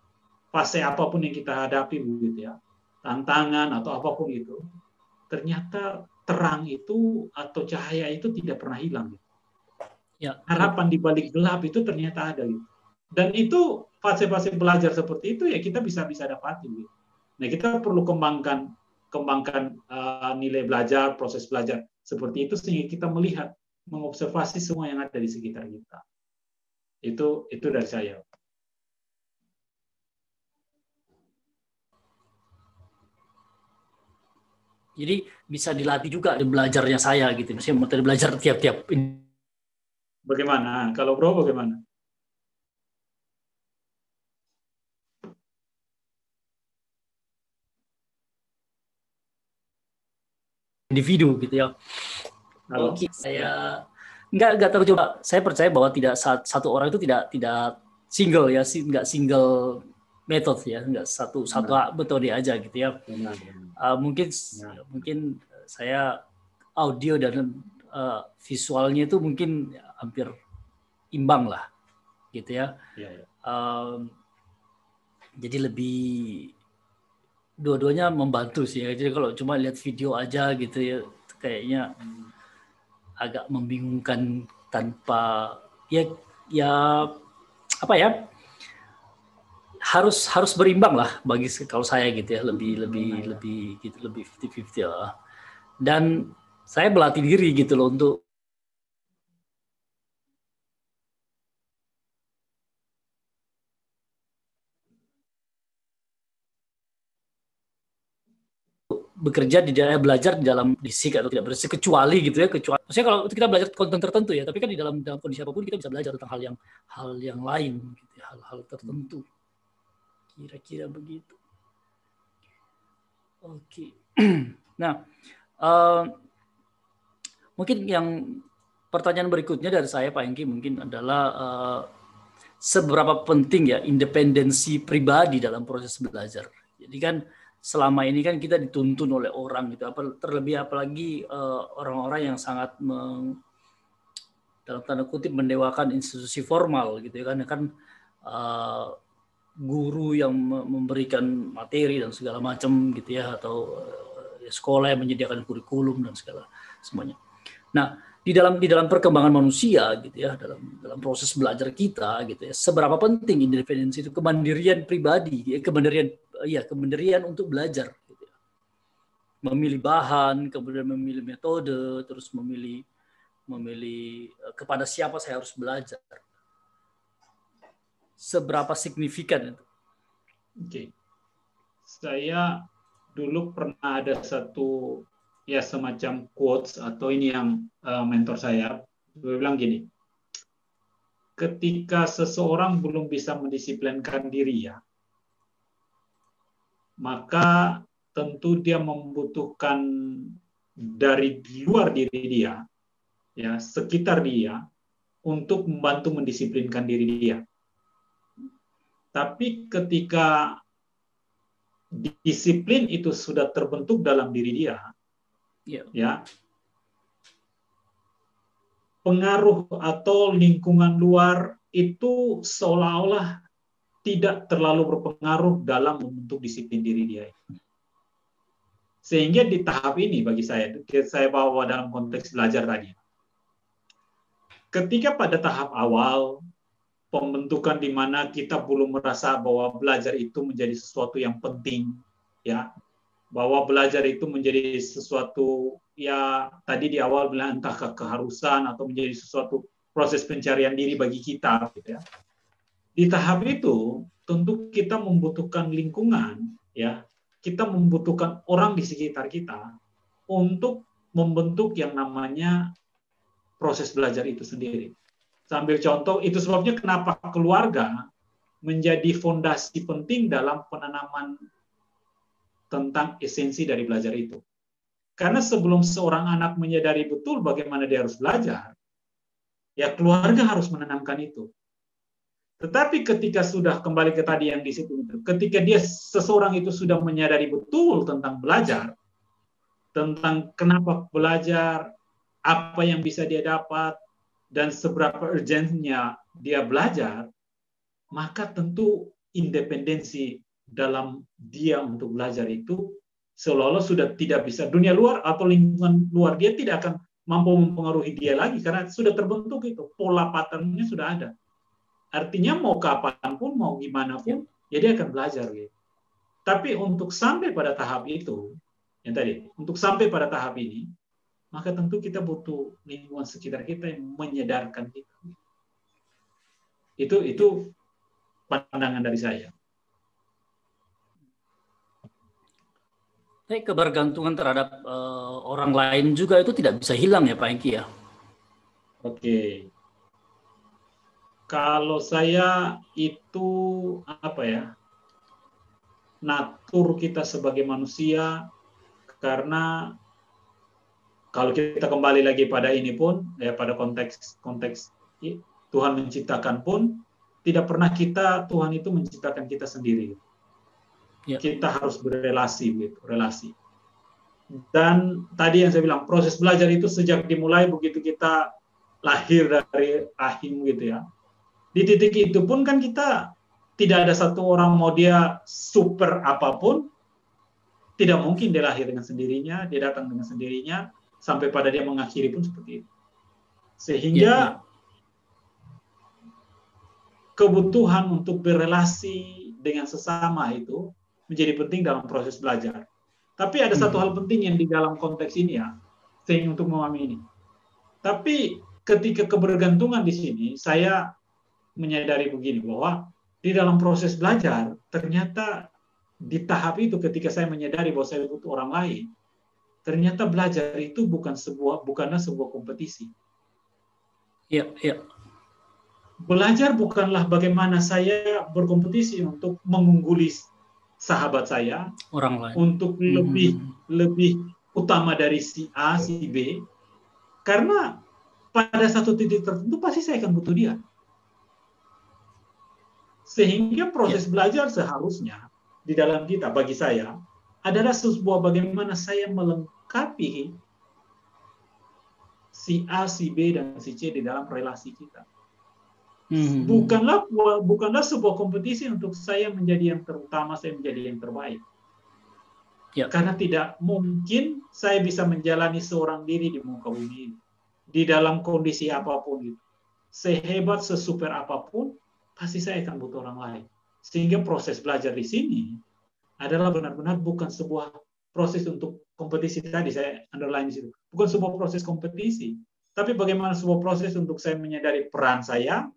Fase apa pun yang kita hadapi gitu ya tantangan atau apa pun itu ternyata terang itu atau cahaya itu tidak pernah hilang ya. harapan di balik gelap itu ternyata ada gitu dan itu fase-fase belajar seperti itu ya kita bisa bisa dapati. Nah kita perlu kembangkan kembangkan uh, nilai belajar, proses belajar seperti itu sehingga kita melihat, mengobservasi semua yang ada di sekitar kita. Itu itu dari saya. Jadi bisa dilatih juga di belajarnya saya gitu. Misalnya materi belajar tiap-tiap. Bagaimana? Kalau bro bagaimana? individu gitu ya. kalau okay, saya nggak nggak coba. Saya percaya bahwa tidak satu orang itu tidak tidak single ya, nggak single metode ya, nggak satu satu metode aja gitu ya. Benar, benar. Uh, mungkin benar. mungkin saya audio dan uh, visualnya itu mungkin hampir imbang lah gitu ya. ya, ya. Um, jadi lebih dua-duanya membantu sih. Ya. Jadi kalau cuma lihat video aja gitu ya, kayaknya agak membingungkan tanpa ya ya apa ya harus harus berimbang lah bagi kalau saya gitu ya lebih lebih lebih gitu lebih 50-50 lah. Dan saya berlatih diri gitu loh untuk bekerja di dalam belajar di dalam disik atau tidak bersih kecuali gitu ya kecuali maksudnya kalau kita belajar konten tertentu ya tapi kan di dalam dalam kondisi apa pun kita bisa belajar tentang hal yang hal yang lain gitu ya, hal-hal tertentu kira-kira begitu. Oke. Nah uh, mungkin yang pertanyaan berikutnya dari saya Pak Engki mungkin adalah uh, seberapa penting ya independensi pribadi dalam proses belajar? Jadi kan selama ini kan kita dituntun oleh orang gitu terlebih apalagi uh, orang-orang yang sangat meng, dalam tanda kutip mendewakan institusi formal gitu ya kan kan uh, guru yang memberikan materi dan segala macam gitu ya atau uh, sekolah yang menyediakan kurikulum dan segala semuanya. Nah, di dalam di dalam perkembangan manusia gitu ya dalam dalam proses belajar kita gitu ya seberapa penting independensi itu kemandirian pribadi ya, kemandirian ya kemandirian untuk belajar gitu ya. memilih bahan kemudian memilih metode terus memilih memilih eh, kepada siapa saya harus belajar seberapa signifikan itu? Oke. Saya dulu pernah ada satu ya semacam quotes atau ini yang uh, mentor saya. Dia bilang gini ketika seseorang belum bisa mendisiplinkan diri ya maka tentu dia membutuhkan dari luar diri dia, ya sekitar dia, untuk membantu mendisiplinkan diri dia. Tapi ketika disiplin itu sudah terbentuk dalam diri dia, yeah. ya pengaruh atau lingkungan luar itu seolah-olah tidak terlalu berpengaruh dalam membentuk disiplin diri dia. Sehingga di tahap ini bagi saya, saya bawa dalam konteks belajar tadi. Ketika pada tahap awal, pembentukan di mana kita belum merasa bahwa belajar itu menjadi sesuatu yang penting, ya, bahwa belajar itu menjadi sesuatu ya tadi di awal bilang entah keharusan atau menjadi sesuatu proses pencarian diri bagi kita, gitu ya. Di tahap itu tentu kita membutuhkan lingkungan ya. Kita membutuhkan orang di sekitar kita untuk membentuk yang namanya proses belajar itu sendiri. Sambil contoh, itu sebabnya kenapa keluarga menjadi fondasi penting dalam penanaman tentang esensi dari belajar itu. Karena sebelum seorang anak menyadari betul bagaimana dia harus belajar, ya keluarga harus menanamkan itu. Tetapi ketika sudah kembali ke tadi yang di situ, ketika dia seseorang itu sudah menyadari betul tentang belajar, tentang kenapa belajar, apa yang bisa dia dapat, dan seberapa urgentnya dia belajar, maka tentu independensi dalam dia untuk belajar itu seolah-olah sudah tidak bisa. Dunia luar atau lingkungan luar dia tidak akan mampu mempengaruhi dia lagi karena sudah terbentuk itu. Pola patternnya sudah ada. Artinya mau kapan pun, mau gimana pun, ya dia akan belajar gitu. Tapi untuk sampai pada tahap itu, yang tadi, untuk sampai pada tahap ini, maka tentu kita butuh lingkungan sekitar kita yang menyadarkan kita. Itu itu pandangan dari saya. Tapi kebergantungan terhadap uh, orang lain juga itu tidak bisa hilang ya Pak Engki ya? Oke. Kalau saya itu apa ya? Natur kita sebagai manusia karena kalau kita kembali lagi pada ini pun ya pada konteks konteks Tuhan menciptakan pun tidak pernah kita Tuhan itu menciptakan kita sendiri. Ya. Kita harus berrelasi gitu, relasi. Dan tadi yang saya bilang proses belajar itu sejak dimulai begitu kita lahir dari rahim gitu ya. Di titik itu pun kan kita tidak ada satu orang mau dia super apa pun, tidak mungkin dia lahir dengan sendirinya, dia datang dengan sendirinya, sampai pada dia mengakhiri pun seperti itu. Sehingga ya, ya. kebutuhan untuk berrelasi dengan sesama itu menjadi penting dalam proses belajar. Tapi ada satu hmm. hal penting yang di dalam konteks ini ya, sehingga untuk memahami ini. Tapi ketika kebergantungan di sini, saya menyadari begini bahwa di dalam proses belajar ternyata di tahap itu ketika saya menyadari bahwa saya butuh orang lain ternyata belajar itu bukan sebuah bukanlah sebuah kompetisi. Iya iya belajar bukanlah bagaimana saya berkompetisi untuk mengungguli sahabat saya orang lain. untuk hmm. lebih lebih utama dari si A si B. Karena pada satu titik tertentu pasti saya akan butuh dia. Sehingga proses ya. belajar seharusnya di dalam kita bagi saya adalah sebuah bagaimana saya melengkapi si A, si B dan si C di dalam relasi kita. Hmm. Bukanlah bukanlah sebuah kompetisi untuk saya menjadi yang terutama, saya menjadi yang terbaik. Ya. Karena tidak mungkin saya bisa menjalani seorang diri di muka bumi ini. Di dalam kondisi apa pun itu. Sehebat, sesuper apa pun, pasti saya akan butuh orang lain. Sehingga proses belajar di sini adalah benar-benar bukan sebuah proses untuk kompetisi tadi saya underline di situ. Bukan sebuah proses kompetisi, tapi bagaimana sebuah proses untuk saya menyadari peran saya,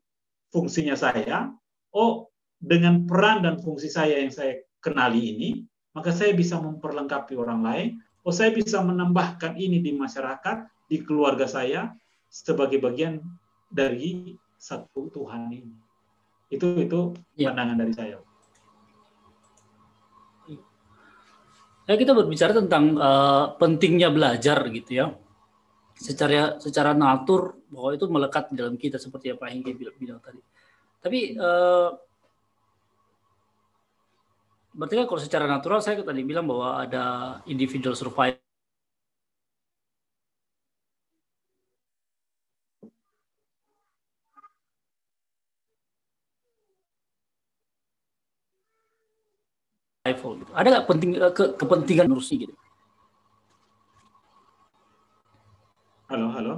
fungsinya saya. Oh, dengan peran dan fungsi saya yang saya kenali ini, maka saya bisa memperlengkapi orang lain. Oh, saya bisa menambahkan ini di masyarakat, di keluarga saya sebagai bagian dari satu Tuhan ini. Itu itu ya. pandangan dari saya. Ya, kita berbicara tentang uh, pentingnya belajar gitu ya. Secara secara natur bahwa itu melekat di dalam kita seperti yang Pak Hingga bilang, bilang tadi. Tapi uh, berarti kan kalau secara natural saya tadi bilang bahwa ada individual survival gitu. Ada nggak penting eh, ke, kepentingan Nursi gitu? Halo, halo.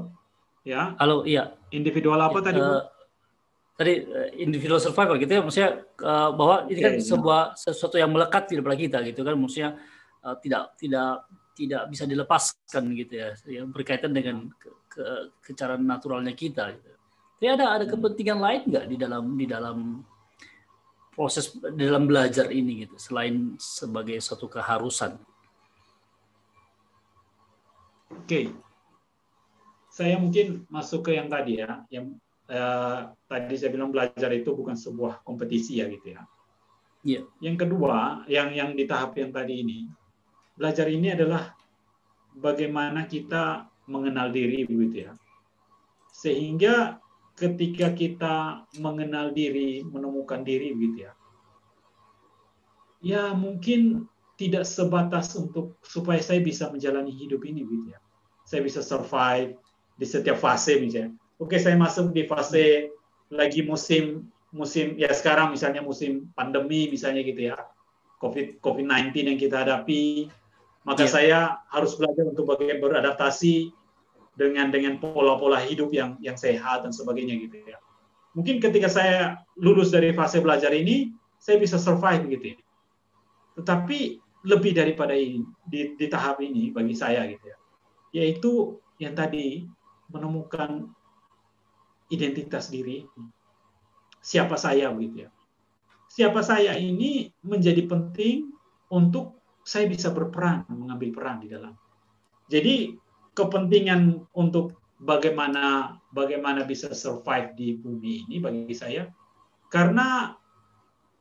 Ya. Halo, iya. Individual apa ya, tadi? Uh, tadi uh, individual survival gitu ya, maksudnya uh, bahwa ini kan ya, sebuah sesuatu yang melekat di dalam kita gitu kan, maksudnya uh, tidak tidak tidak bisa dilepaskan gitu ya, yang berkaitan dengan ke, ke, kecara naturalnya kita. Gitu. Tapi ada ada hmm. kepentingan lain nggak di dalam di dalam proses dalam belajar ini gitu selain sebagai satu keharusan. Oke, saya mungkin masuk ke yang tadi ya, yang eh, tadi saya bilang belajar itu bukan sebuah kompetisi ya gitu ya. Yeah. Yang kedua, yang yang di tahap yang tadi ini, belajar ini adalah bagaimana kita mengenal diri begitu ya, sehingga ketika kita mengenal diri, menemukan diri gitu ya. Ya mungkin tidak sebatas untuk supaya saya bisa menjalani hidup ini gitu ya. Saya bisa survive di setiap fase misalnya. Oke, saya masuk di fase lagi musim musim ya sekarang misalnya musim pandemi misalnya gitu ya. Covid COVID-19 yang kita hadapi, maka yeah. saya harus belajar untuk bagaimana beradaptasi dengan dengan pola-pola hidup yang yang sehat dan sebagainya gitu ya. Mungkin ketika saya lulus dari fase belajar ini, saya bisa survive gitu ya. Tetapi lebih daripada ini di, di tahap ini bagi saya gitu ya, yaitu yang tadi menemukan identitas diri siapa saya begitu ya. Siapa saya ini menjadi penting untuk saya bisa berperan, mengambil peran di dalam. Jadi kepentingan untuk bagaimana bagaimana bisa survive di bumi ini bagi saya karena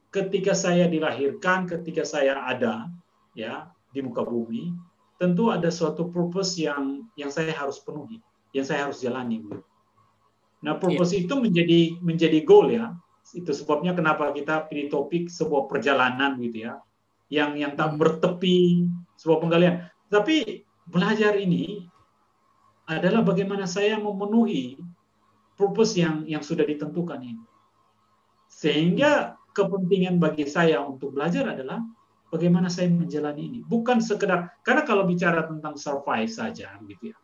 ketika saya dilahirkan ketika saya ada ya di muka bumi tentu ada suatu purpose yang yang saya harus penuhi, yang saya harus jalani. Nah, purpose yeah. itu menjadi menjadi goal ya. Itu sebabnya kenapa kita pilih topik sebuah perjalanan gitu ya, yang yang tak hmm. bertepi, sebuah penggalian. Tapi belajar ini adalah bagaimana saya memenuhi purpose yang yang sudah ditentukan ini. Sehingga kepentingan bagi saya untuk belajar adalah bagaimana saya menjalani ini. Bukan sekedar karena kalau bicara tentang survive saja gitu ya.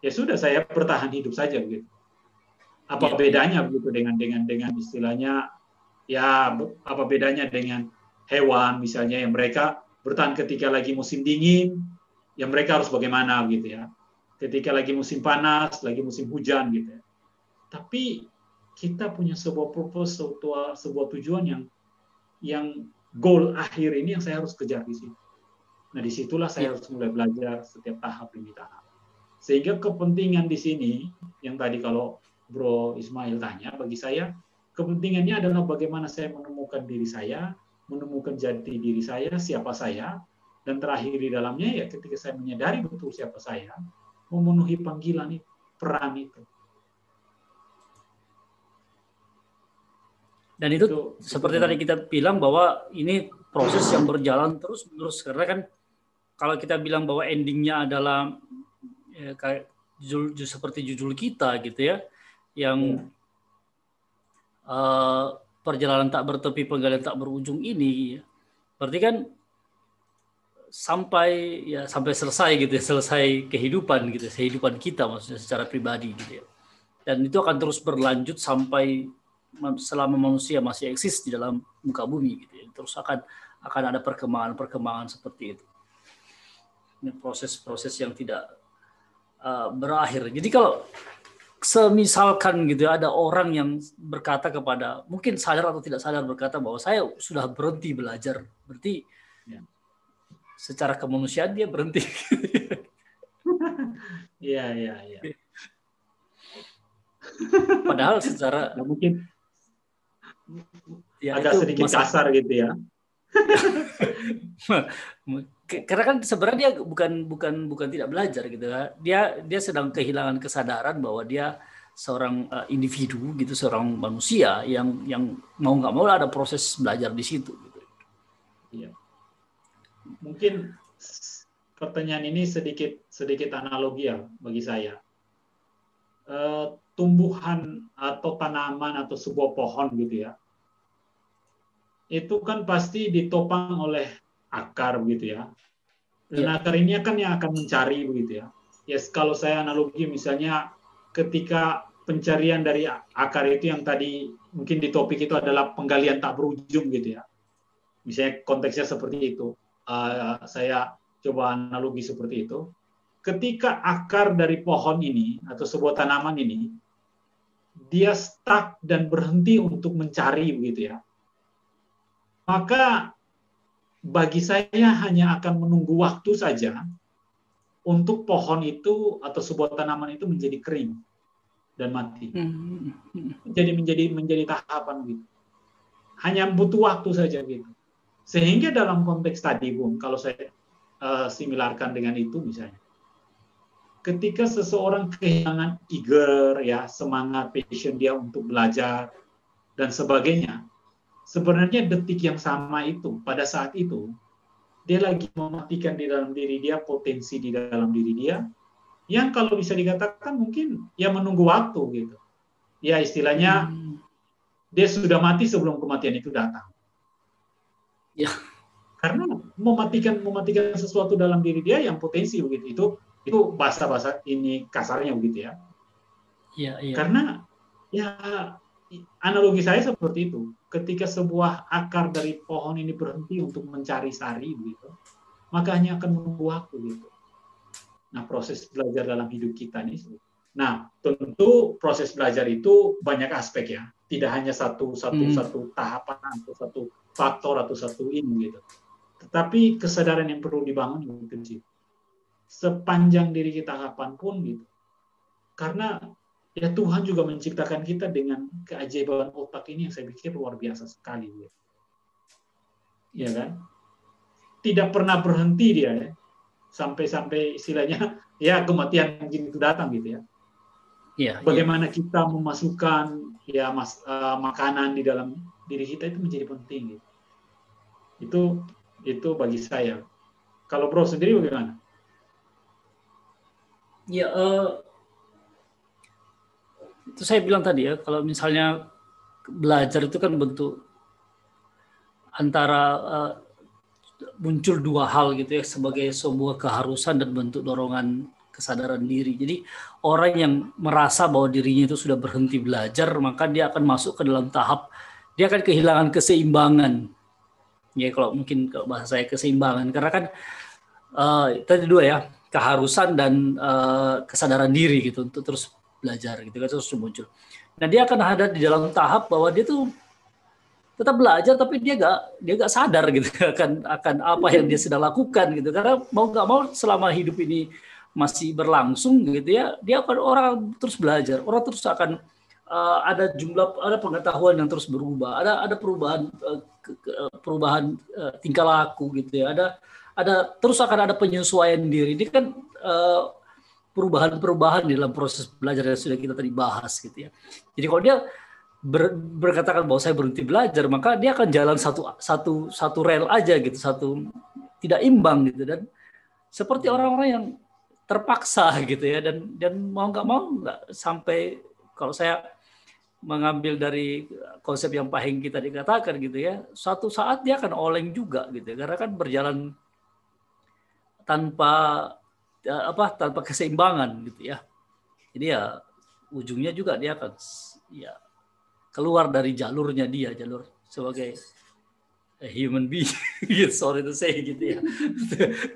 Ya sudah saya bertahan hidup saja begitu. Apa ya. bedanya begitu dengan dengan dengan istilahnya ya apa bedanya dengan hewan misalnya yang mereka bertahan ketika lagi musim dingin, ya mereka harus bagaimana gitu ya. Ketika lagi musim panas, lagi musim hujan gitu ya. Tapi kita punya sebuah purpose, sebuah, sebuah tujuan yang yang goal akhir ini yang saya harus kejar di situ. Nah di situlah saya harus mulai belajar setiap tahap demi tahap. Sehingga kepentingan di sini yang tadi kalau Bro Ismail tanya, bagi saya kepentingannya adalah bagaimana saya menemukan diri saya, menemukan jati diri saya, siapa saya, dan terakhir di dalamnya ya ketika saya menyadari betul siapa saya, memenuhi panggilan itu, peran itu. Dan itu, itu seperti itu. tadi kita bilang bahwa ini proses yang berjalan terus menerus karena kan kalau kita bilang bahwa endingnya adalah ya, kayak judul, seperti judul kita gitu ya, yang uh, perjalanan tak bertepi penggalian tak berujung ini, berarti kan sampai ya sampai selesai gitu ya, selesai kehidupan gitu, ya, kehidupan kita maksudnya secara pribadi gitu ya. Dan itu akan terus berlanjut sampai selama manusia masih eksis di dalam muka bumi gitu ya. Terus akan akan ada perkembangan-perkembangan seperti itu. Ini proses-proses yang tidak uh, berakhir. Jadi kalau semisalkan gitu ya, ada orang yang berkata kepada mungkin sadar atau tidak sadar berkata bahwa saya sudah berhenti belajar. Berarti. Secara kemanusiaan dia berhenti. Iya, iya, iya. Padahal secara mungkin ya, agak sedikit masa... kasar gitu ya. Karena kan sebenarnya dia bukan bukan bukan tidak belajar gitu ya. Dia dia sedang kehilangan kesadaran bahwa dia seorang uh, individu gitu, seorang manusia yang yang mau nggak mau ada proses belajar di situ. Gitu. Iya. Mungkin pertanyaan ini sedikit sedikit analogi ya bagi saya. Uh, tumbuhan atau tanaman atau sebuah pohon gitu ya itu kan pasti ditopang oleh akar begitu ya dan ya. akar ini kan yang akan mencari begitu ya yes kalau saya analogi misalnya ketika pencarian dari akar itu yang tadi mungkin di topik itu adalah penggalian tak berujung gitu ya misalnya konteksnya seperti itu uh, saya coba analogi seperti itu ketika akar dari pohon ini atau sebuah tanaman ini dia stuck dan berhenti untuk mencari begitu ya. Maka bagi saya hanya akan menunggu waktu saja untuk pohon itu atau sebuah tanaman itu menjadi kering dan mati. Hmm. Jadi menjadi menjadi tahapan gitu. Hanya butuh waktu saja gitu. Sehingga dalam konteks tadi pun kalau saya uh, similarkan dengan itu misalnya. Ketika seseorang kehilangan eager ya semangat passion dia untuk belajar dan sebagainya sebenarnya detik yang sama itu pada saat itu dia lagi mematikan di dalam diri dia potensi di dalam diri dia yang kalau bisa dikatakan mungkin ya menunggu waktu gitu. Ya istilahnya hmm. dia sudah mati sebelum kematian itu datang ya karena mematikan mematikan sesuatu dalam diri dia yang potensi begitu itu itu bahasa-bahasa ini kasarnya begitu ya. Iya, iya. Karena ya analogi saya seperti itu. Ketika sebuah akar dari pohon ini berhenti untuk mencari sari begitu, maka hanya akan menunggu waktu gitu. Nah, proses belajar dalam hidup kita nih. Nah, tentu proses belajar itu banyak aspek ya. Tidak hanya satu satu hmm. satu tahapan atau satu faktor atau satu ini gitu. Tetapi kesadaran yang perlu dibangun itu sepanjang diri kita kapan pun gitu. Karena ya Tuhan juga menciptakan kita dengan keajaiban otak ini yang saya pikir luar biasa sekali. Gitu. Ya kan? Tidak pernah berhenti dia ya. sampai-sampai istilahnya ya kematian mungkin itu datang gitu ya. Iya. Bagaimana iya. kita memasukkan ya mas, uh, makanan di dalam diri kita itu menjadi penting gitu. Itu itu bagi saya. Kalau Bro sendiri bagaimana? Ya, uh, itu saya bilang tadi ya, kalau misalnya belajar itu kan bentuk antara uh, muncul dua hal gitu ya sebagai sebuah keharusan dan bentuk dorongan kesadaran diri. Jadi orang yang merasa bahwa dirinya itu sudah berhenti belajar, maka dia akan masuk ke dalam tahap dia akan kehilangan keseimbangan. Ya kalau mungkin kalau bahasa saya keseimbangan karena kan uh, tadi dua ya keharusan dan uh, kesadaran diri gitu untuk terus belajar gitu kan terus muncul. Nah dia akan ada di dalam tahap bahwa dia tuh tetap belajar tapi dia gak dia gak sadar gitu akan akan apa yang dia sedang lakukan gitu karena mau nggak mau selama hidup ini masih berlangsung gitu ya dia akan orang terus belajar. Orang terus akan uh, ada jumlah ada pengetahuan yang terus berubah. Ada ada perubahan uh, ke, ke, perubahan uh, tingkah laku gitu ya. Ada ada terus akan ada penyesuaian diri. Ini kan perubahan-perubahan dalam proses belajar yang sudah kita tadi bahas gitu ya. Jadi kalau dia ber, berkatakan bahwa saya berhenti belajar, maka dia akan jalan satu satu satu rel aja gitu, satu tidak imbang gitu. Dan seperti orang-orang yang terpaksa gitu ya dan dan mau nggak mau nggak sampai kalau saya mengambil dari konsep yang Pak Hengki tadi katakan gitu ya, suatu saat dia akan oleng juga gitu ya, karena kan berjalan tanpa ya, apa tanpa keseimbangan gitu ya. Jadi ya ujungnya juga dia akan ya keluar dari jalurnya dia jalur sebagai human being sorry to say gitu ya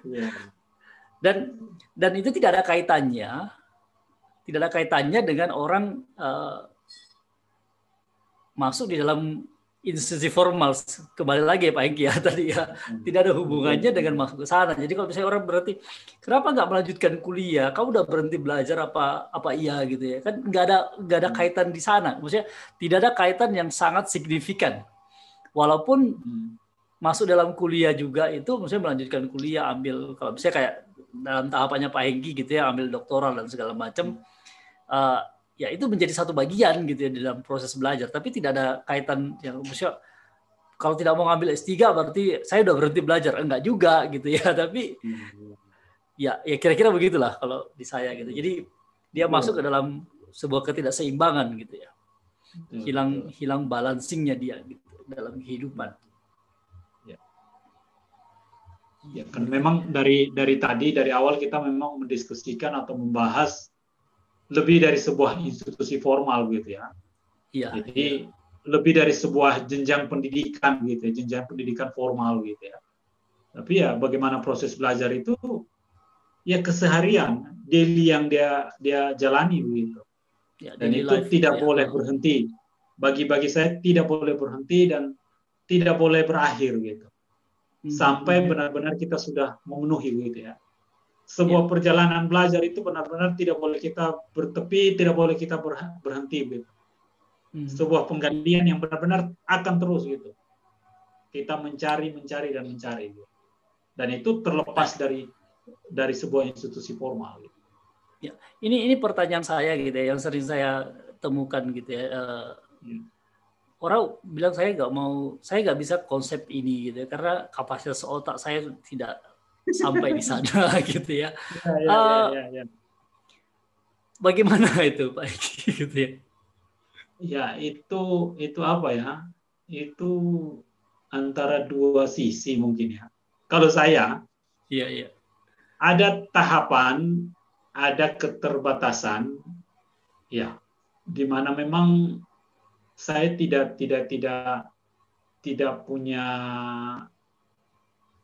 iya. Dan dan itu tidak ada kaitannya tidak ada kaitannya dengan orang uh, masuk di dalam institusi formal. Kembali lagi ya Pak Engki ya tadi ya. Hmm. tidak ada hubungannya dengan masuk ke sana jadi kalau misalnya orang berarti kenapa nggak melanjutkan kuliah? Kamu udah berhenti belajar apa apa iya gitu ya. Kan nggak ada nggak ada hmm. kaitan di sana. Maksudnya tidak ada kaitan yang sangat signifikan. Walaupun hmm. masuk dalam kuliah juga itu maksudnya melanjutkan kuliah ambil kalau misalnya kayak dalam tahapannya Pak Hengki gitu ya ambil doktoral dan segala macam uh, ya itu menjadi satu bagian gitu ya dalam proses belajar. Tapi tidak ada kaitan yang maksudnya kalau tidak mau ngambil S3 berarti saya udah berhenti belajar. Enggak juga gitu ya tapi ya ya kira-kira begitulah kalau di saya gitu. Jadi dia masuk ke dalam sebuah ketidakseimbangan gitu ya. Hilang hilang balancingnya dia gitu dalam kehidupan. Ya kan memang dari dari tadi dari awal kita memang mendiskusikan atau membahas lebih dari sebuah institusi formal gitu ya. Iya. Jadi lebih dari sebuah jenjang pendidikan gitu ya, jenjang pendidikan formal gitu ya. Tapi ya bagaimana proses belajar itu ya keseharian, daily yang dia dia jalani begitu. Ya, dan itu life, tidak ya. boleh berhenti. Bagi-bagi saya tidak boleh berhenti dan tidak boleh berakhir gitu. Hmm. Sampai benar-benar kita sudah memenuhi gitu ya sebuah ya. perjalanan belajar itu benar-benar tidak boleh kita bertepi, tidak boleh kita berhenti gitu. Hmm. Sebuah penggalian yang benar-benar akan terus gitu. Kita mencari, mencari dan mencari gitu. Dan itu terlepas dari dari sebuah institusi formal gitu. Ya, ini ini pertanyaan saya gitu ya, yang sering saya temukan gitu ya. Uh, ya. Orang bilang saya nggak mau, saya nggak bisa konsep ini gitu ya, karena kapasitas otak saya tidak sampai di sana gitu ya. ya, ya, uh, ya, ya, ya. Bagaimana itu Pak gitu ya? Ya itu itu apa ya? Itu antara dua sisi mungkin ya. Kalau saya, iya iya. Ada tahapan, ada keterbatasan, ya, di mana memang saya tidak tidak tidak tidak punya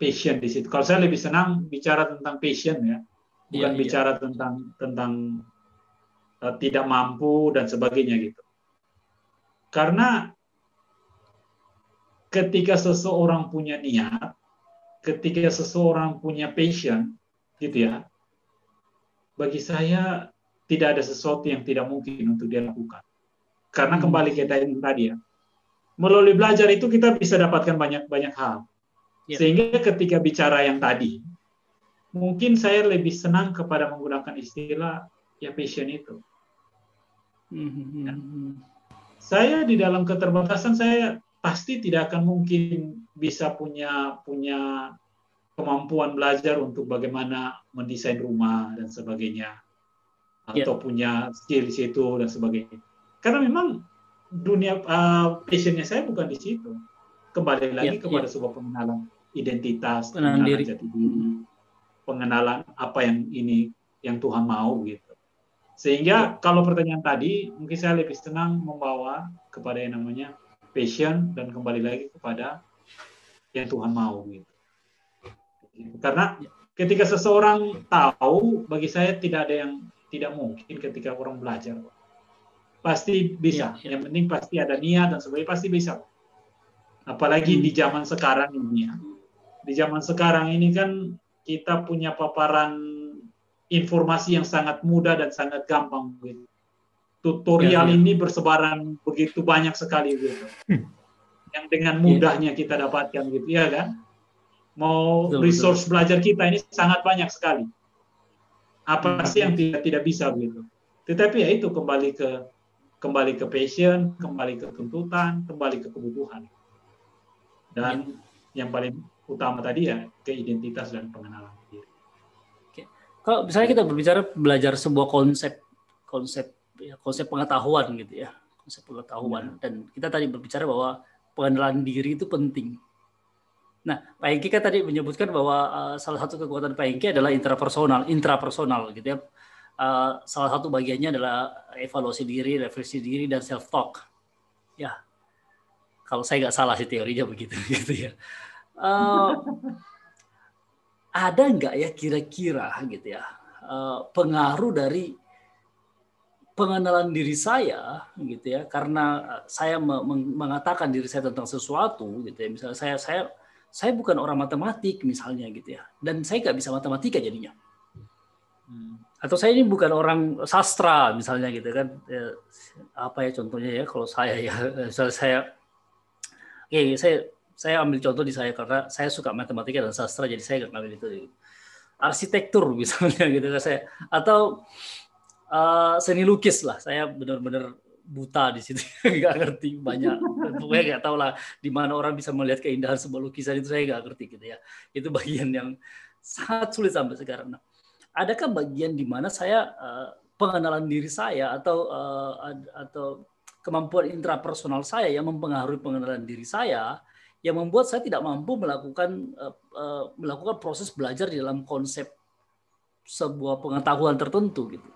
passion di situ. Kalau saya lebih senang bicara tentang passion ya, bukan yeah, bicara tentang tentang uh, tidak mampu dan sebagainya gitu. Karena ketika seseorang punya niat, ketika seseorang punya passion, gitu ya, bagi saya tidak ada sesuatu yang tidak mungkin untuk dia lakukan. Karena kembali kita ini tadi ya, melalui belajar itu kita bisa dapatkan banyak banyak hal. Ya. Sehingga ketika bicara yang tadi, mungkin saya lebih senang kepada menggunakan istilah ya passion itu. Ya. Saya di dalam keterbatasan saya pasti tidak akan mungkin bisa punya punya kemampuan belajar untuk bagaimana mendesain rumah dan sebagainya ya. atau yeah. punya skill di situ dan sebagainya. Karena memang dunia uh, passionnya saya bukan di situ. Kembali lagi yeah, kepada yeah. sebuah pengenalan identitas, pengenalan, pengenalan jati diri, pengenalan apa yang ini yang Tuhan mau gitu. Sehingga ya. kalau pertanyaan tadi, mungkin saya lebih senang membawa kepada yang namanya passion dan kembali lagi kepada yang Tuhan mau gitu. Karena ya. ketika seseorang tahu, bagi saya tidak ada yang tidak mungkin ketika orang belajar. Pasti bisa. Ya, ya. Yang penting pasti ada niat dan sebagainya pasti bisa. Apalagi hmm. di zaman sekarang ini ya. Di zaman sekarang ini kan kita punya paparan informasi yang sangat mudah dan sangat gampang gitu. Tutorial ya, ya. ini bersebaran begitu banyak sekali gitu. Hmm. Yang dengan mudahnya kita dapatkan gitu ya kan. Mau betul, resource betul. belajar kita ini sangat banyak sekali. Apa hmm. sih yang tidak tidak bisa gitu. Tetapi ya itu kembali ke kembali ke passion, kembali ke tuntutan, kembali ke kebutuhan. Dan ya. yang paling utama tadi ya ke identitas dan pengenalan diri. Oke. Kalau misalnya kita berbicara belajar sebuah konsep konsep ya, konsep pengetahuan gitu ya, konsep pengetahuan ya. dan kita tadi berbicara bahwa pengenalan diri itu penting. Nah, Pak Hengki kan tadi menyebutkan bahwa uh, salah satu kekuatan Pak Hengki adalah intrapersonal, intrapersonal gitu ya. Uh, salah satu bagiannya adalah evaluasi diri, refleksi diri dan self talk. Ya, kalau saya nggak salah sih teorinya begitu gitu ya uh, ada nggak ya kira-kira gitu ya uh, pengaruh dari pengenalan diri saya gitu ya karena saya mengatakan diri saya tentang sesuatu gitu ya misalnya saya saya saya bukan orang matematik misalnya gitu ya dan saya nggak bisa matematika jadinya. Atau saya ini bukan orang sastra misalnya gitu kan. Ya, apa ya contohnya ya kalau saya ya misalnya saya oke saya saya ambil contoh di saya karena saya suka matematika dan sastra jadi saya nggak ngambil itu. Arsitektur misalnya gitu kan saya atau uh, seni lukis lah. Saya benar-benar buta di situ nggak ngerti banyak. Pokoknya nggak tahu lah di mana orang bisa melihat keindahan sebuah lukisan itu saya nggak ngerti gitu ya. Itu bagian yang sangat sulit sampai sekarang. Nah, adakah bagian di mana saya uh, pengenalan diri saya atau uh, atau kemampuan intrapersonal saya yang mempengaruhi pengenalan diri saya yang membuat saya tidak mampu melakukan uh, uh, melakukan proses belajar di dalam konsep sebuah pengetahuan tertentu gitu.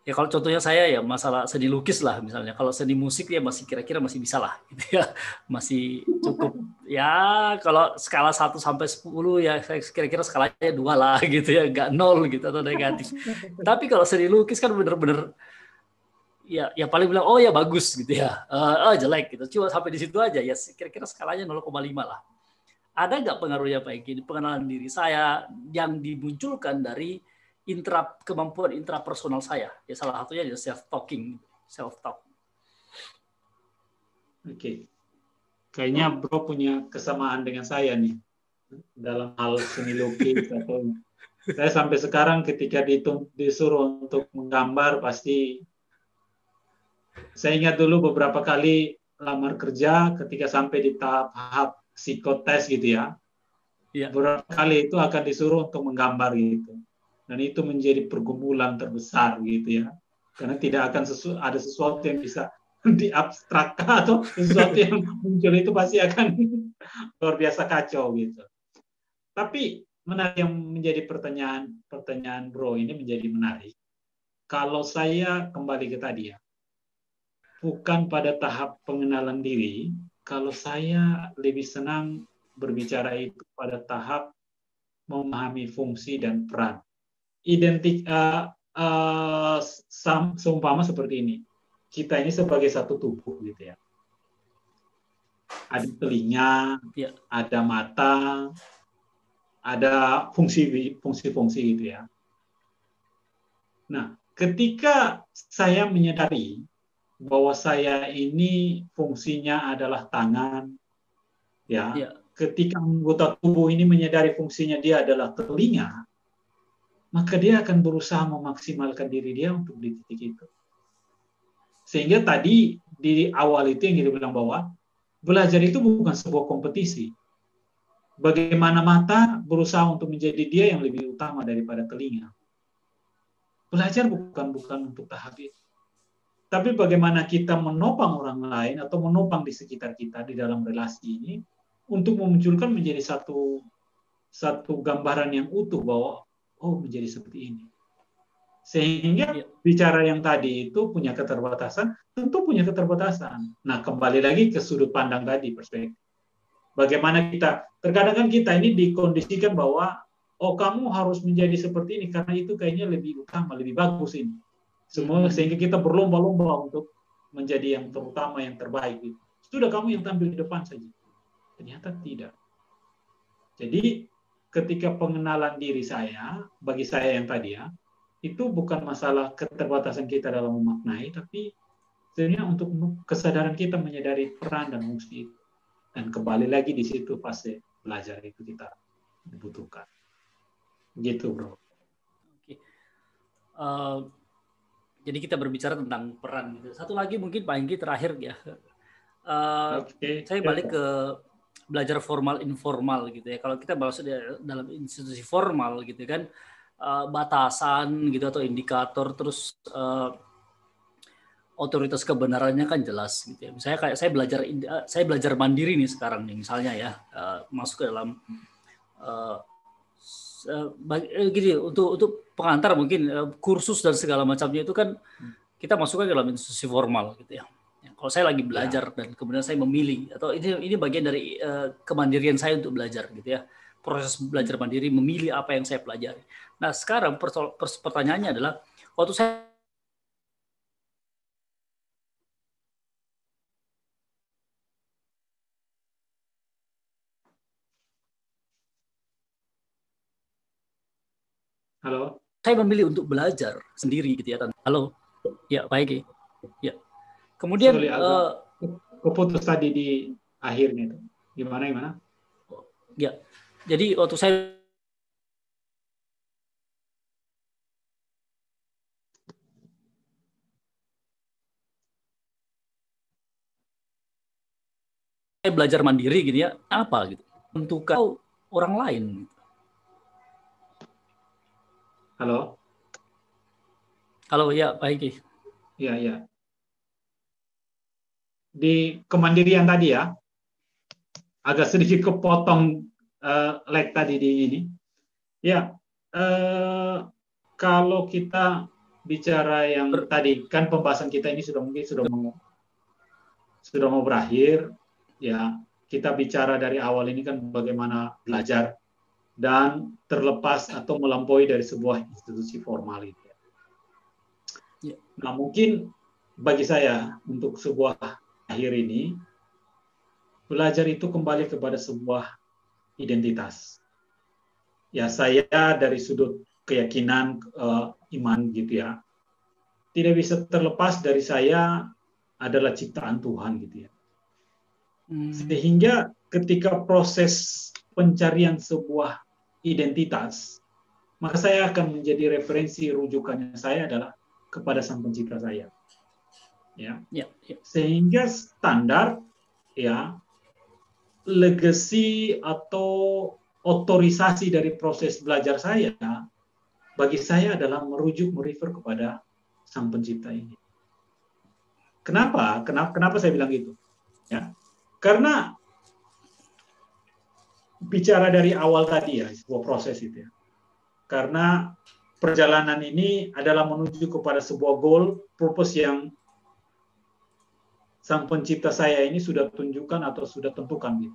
Ya kalau contohnya saya ya masalah seni lukis lah misalnya. Kalau seni musik ya masih kira-kira masih bisa lah gitu ya. Masih cukup ya kalau skala 1 sampai 10 ya kira-kira skalanya dua lah gitu ya, enggak nol gitu atau negatif. Tapi kalau seni lukis kan bener-bener ya ya paling bilang oh ya bagus gitu ya uh, oh jelek gitu cuma sampai di situ aja ya kira-kira skalanya 0,5 lah ada nggak pengaruhnya Pak Eki pengenalan diri saya yang dimunculkan dari intra kemampuan intrapersonal saya ya salah satunya adalah self talking self talk oke okay. kayaknya Bro punya kesamaan dengan saya nih dalam hal seni lukis atau saya sampai sekarang ketika disuruh untuk menggambar pasti saya ingat dulu beberapa kali lamar kerja ketika sampai di tahap psikotes gitu ya. ya. Beberapa kali itu akan disuruh untuk menggambar gitu. Dan itu menjadi pergumulan terbesar gitu ya. Karena tidak akan sesu ada sesuatu yang bisa diabstrakkan atau sesuatu yang muncul itu pasti akan luar biasa kacau gitu. Tapi menarik yang menjadi pertanyaan pertanyaan bro ini menjadi menarik. Kalau saya kembali ke tadi ya, bukan pada tahap pengenalan diri, kalau saya lebih senang berbicara itu pada tahap memahami fungsi dan peran. Identik uh, uh, seumpama seperti ini. Kita ini sebagai satu tubuh gitu ya. Ada telinga, ya. ada mata, ada fungsi fungsi-fungsi gitu ya. Nah, ketika saya menyadari bahwa saya ini fungsinya adalah tangan, ya. ya. ketika anggota tubuh ini menyadari fungsinya dia adalah telinga, maka dia akan berusaha memaksimalkan diri dia untuk di titik itu. Sehingga tadi di awal itu yang kita bilang bahwa belajar itu bukan sebuah kompetisi. Bagaimana mata berusaha untuk menjadi dia yang lebih utama daripada telinga. Belajar bukan bukan untuk tahap itu. Tapi bagaimana kita menopang orang lain atau menopang di sekitar kita di dalam relasi ini untuk memunculkan menjadi satu satu gambaran yang utuh bahwa oh menjadi seperti ini. Sehingga ya. bicara yang tadi itu punya keterbatasan, tentu punya keterbatasan. Nah, kembali lagi ke sudut pandang tadi perspektif. Bagaimana kita terkadang kan kita ini dikondisikan bahwa oh kamu harus menjadi seperti ini karena itu kayaknya lebih utama, lebih bagus ini semua hmm. sehingga kita berlomba-lomba untuk menjadi yang terutama, yang terbaik. Sudah kamu yang tampil di depan saja. Ternyata tidak. Jadi ketika pengenalan diri saya, bagi saya yang tadi ya, itu bukan masalah keterbatasan kita dalam memaknai, tapi sebenarnya untuk kesadaran kita menyadari peran dan fungsi itu. Dan kembali lagi di situ fase belajar itu kita dibutuhkan. Gitu, bro. Oke. Uh, jadi kita berbicara tentang peran gitu. Satu lagi mungkin Pak Enggi terakhir ya. Uh, okay. Saya balik ke belajar formal informal gitu ya. Kalau kita masuk dalam institusi formal gitu kan uh, batasan gitu atau indikator terus uh, otoritas kebenarannya kan jelas gitu ya. Misalnya kayak saya belajar saya belajar mandiri nih sekarang nih misalnya ya uh, masuk ke dalam uh, gini untuk untuk pengantar mungkin kursus dan segala macamnya itu kan kita masukkan ke dalam institusi formal gitu ya. Ya kalau saya lagi belajar ya. dan kemudian saya memilih atau ini ini bagian dari uh, kemandirian saya untuk belajar gitu ya. Proses belajar mandiri memilih apa yang saya pelajari. Nah, sekarang pertanyaannya adalah waktu saya Halo. Saya memilih untuk belajar sendiri gitu ya. Halo. Ya, baik. Ya. Kemudian Sorry, uh, keputus tadi di akhirnya itu. Gimana gimana? Ya. Jadi waktu saya saya belajar mandiri gitu ya apa gitu untuk orang lain Halo? Halo, ya, baik. Ya, ya. Di kemandirian tadi ya, agak sedikit kepotong uh, lag tadi di ini. Ya, uh, kalau kita bicara yang tadi, kan pembahasan kita ini sudah mungkin sudah mau sudah mau berakhir. Ya, kita bicara dari awal ini kan bagaimana belajar dan terlepas atau melampaui dari sebuah institusi formal itu. Ya. Nah mungkin bagi saya untuk sebuah akhir ini belajar itu kembali kepada sebuah identitas. Ya saya dari sudut keyakinan uh, iman gitu ya tidak bisa terlepas dari saya adalah ciptaan Tuhan gitu ya. Hmm. Sehingga ketika proses pencarian sebuah identitas, maka saya akan menjadi referensi rujukannya saya adalah kepada sang pencipta saya. Ya. ya, ya. Sehingga standar ya legacy atau otorisasi dari proses belajar saya bagi saya adalah merujuk merefer kepada sang pencipta ini. Kenapa? Kenapa kenapa saya bilang gitu? Ya. Karena bicara dari awal tadi ya, sebuah proses itu ya. Karena perjalanan ini adalah menuju kepada sebuah goal, purpose yang sang pencipta saya ini sudah tunjukkan atau sudah tentukan gitu.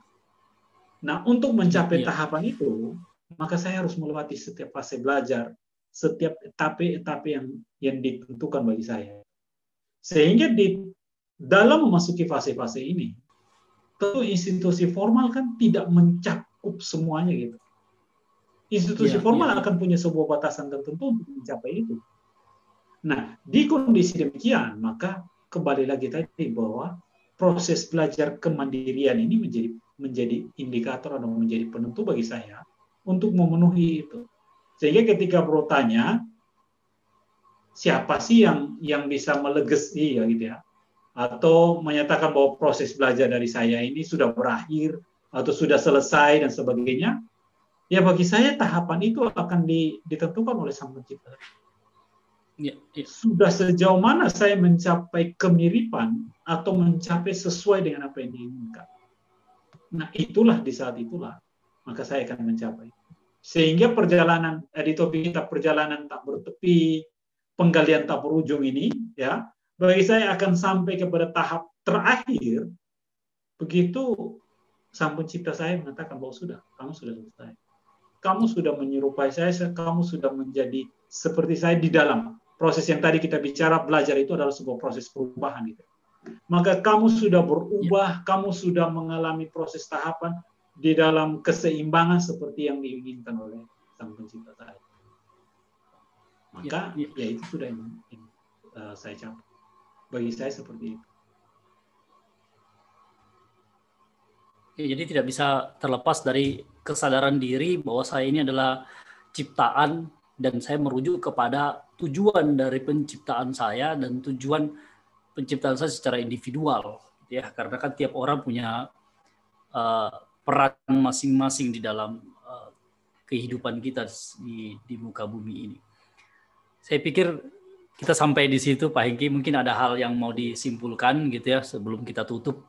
Nah, untuk mencapai ya. tahapan itu, maka saya harus melewati setiap fase belajar, setiap etape-etape yang yang ditentukan bagi saya. Sehingga di dalam memasuki fase-fase ini, tentu institusi formal kan tidak mencakup semuanya gitu. Institusi ya, formal ya. akan punya sebuah batasan tertentu untuk mencapai itu. Nah, di kondisi demikian, maka kembali lagi tadi bahwa proses belajar kemandirian ini menjadi menjadi indikator atau menjadi penentu bagi saya untuk memenuhi itu. Sehingga ketika bro tanya, siapa sih yang yang bisa melegasi ya gitu ya, atau menyatakan bahwa proses belajar dari saya ini sudah berakhir atau sudah selesai dan sebagainya, ya bagi saya tahapan itu akan ditentukan oleh sang pencipta. Ya, ya. Sudah sejauh mana saya mencapai kemiripan atau mencapai sesuai dengan apa yang diinginkan. Nah itulah di saat itulah maka saya akan mencapai. Sehingga perjalanan eh, di topik kita perjalanan tak bertepi, penggalian tak berujung ini, ya bagi saya akan sampai kepada tahap terakhir begitu sang pencipta saya mengatakan bahwa sudah kamu sudah selesai kamu sudah menyerupai saya kamu sudah menjadi seperti saya di dalam proses yang tadi kita bicara belajar itu adalah sebuah proses perubahan gitu. Maka kamu sudah berubah, ya. kamu sudah mengalami proses tahapan di dalam keseimbangan seperti yang diinginkan oleh Sang Pencipta tadi. Maka ya, ya. ya itu sudah yang, yang uh, saya capai. Bagi saya seperti itu. Ya, jadi tidak bisa terlepas dari kesadaran diri bahwa saya ini adalah ciptaan dan saya merujuk kepada tujuan dari penciptaan saya dan tujuan penciptaan saya secara individual ya karena kan tiap orang punya uh, peran masing-masing di dalam uh, kehidupan kita di di muka bumi ini. Saya pikir kita sampai di situ Pak Hengki mungkin ada hal yang mau disimpulkan gitu ya sebelum kita tutup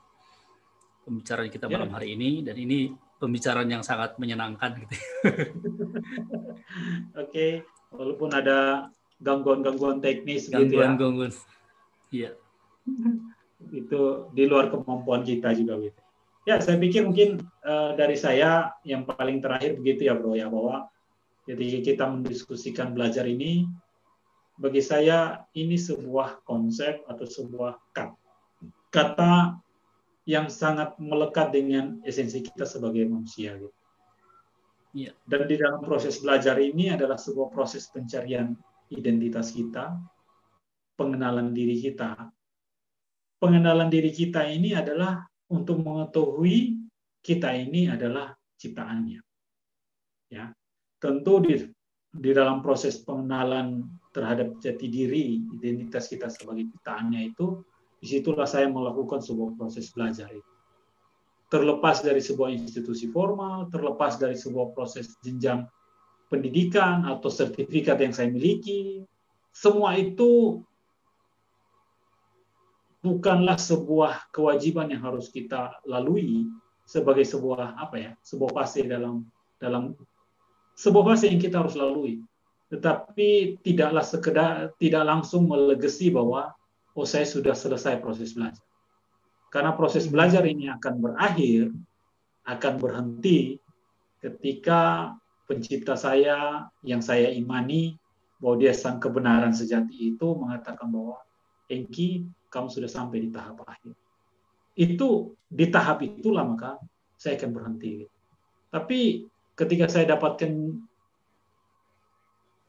pembicaraan kita malam ya. hari ini dan ini pembicaraan yang sangat menyenangkan gitu. Oke, walaupun ada gangguan-gangguan teknis gangguan, gitu ya. Gangguan, Iya. Itu di luar kemampuan kita juga gitu. Ya, saya pikir mungkin uh, dari saya yang paling terakhir begitu ya, Bro ya bahwa ketika kita mendiskusikan belajar ini bagi saya ini sebuah konsep atau sebuah kata yang sangat melekat dengan esensi kita sebagai manusia gitu. Ya. Dan di dalam proses belajar ini adalah sebuah proses pencarian identitas kita, pengenalan diri kita. Pengenalan diri kita ini adalah untuk mengetahui kita ini adalah ciptaannya. Ya. Tentu di di dalam proses pengenalan terhadap jati diri, identitas kita sebagai ciptaannya itu, di situlah saya melakukan sebuah proses belajar itu terlepas dari sebuah institusi formal, terlepas dari sebuah proses jenjang pendidikan atau sertifikat yang saya miliki, semua itu bukanlah sebuah kewajiban yang harus kita lalui sebagai sebuah apa ya, sebuah fase dalam dalam sebuah fase yang kita harus lalui. Tetapi tidaklah sekedar tidak langsung melegasi bahwa oh saya sudah selesai proses belajar. Karena proses belajar ini akan berakhir, akan berhenti ketika pencipta saya yang saya imani bahwa dia sang kebenaran sejati itu mengatakan bahwa Engki, kamu sudah sampai di tahap akhir. Itu di tahap itulah maka saya akan berhenti. Tapi ketika saya dapatkan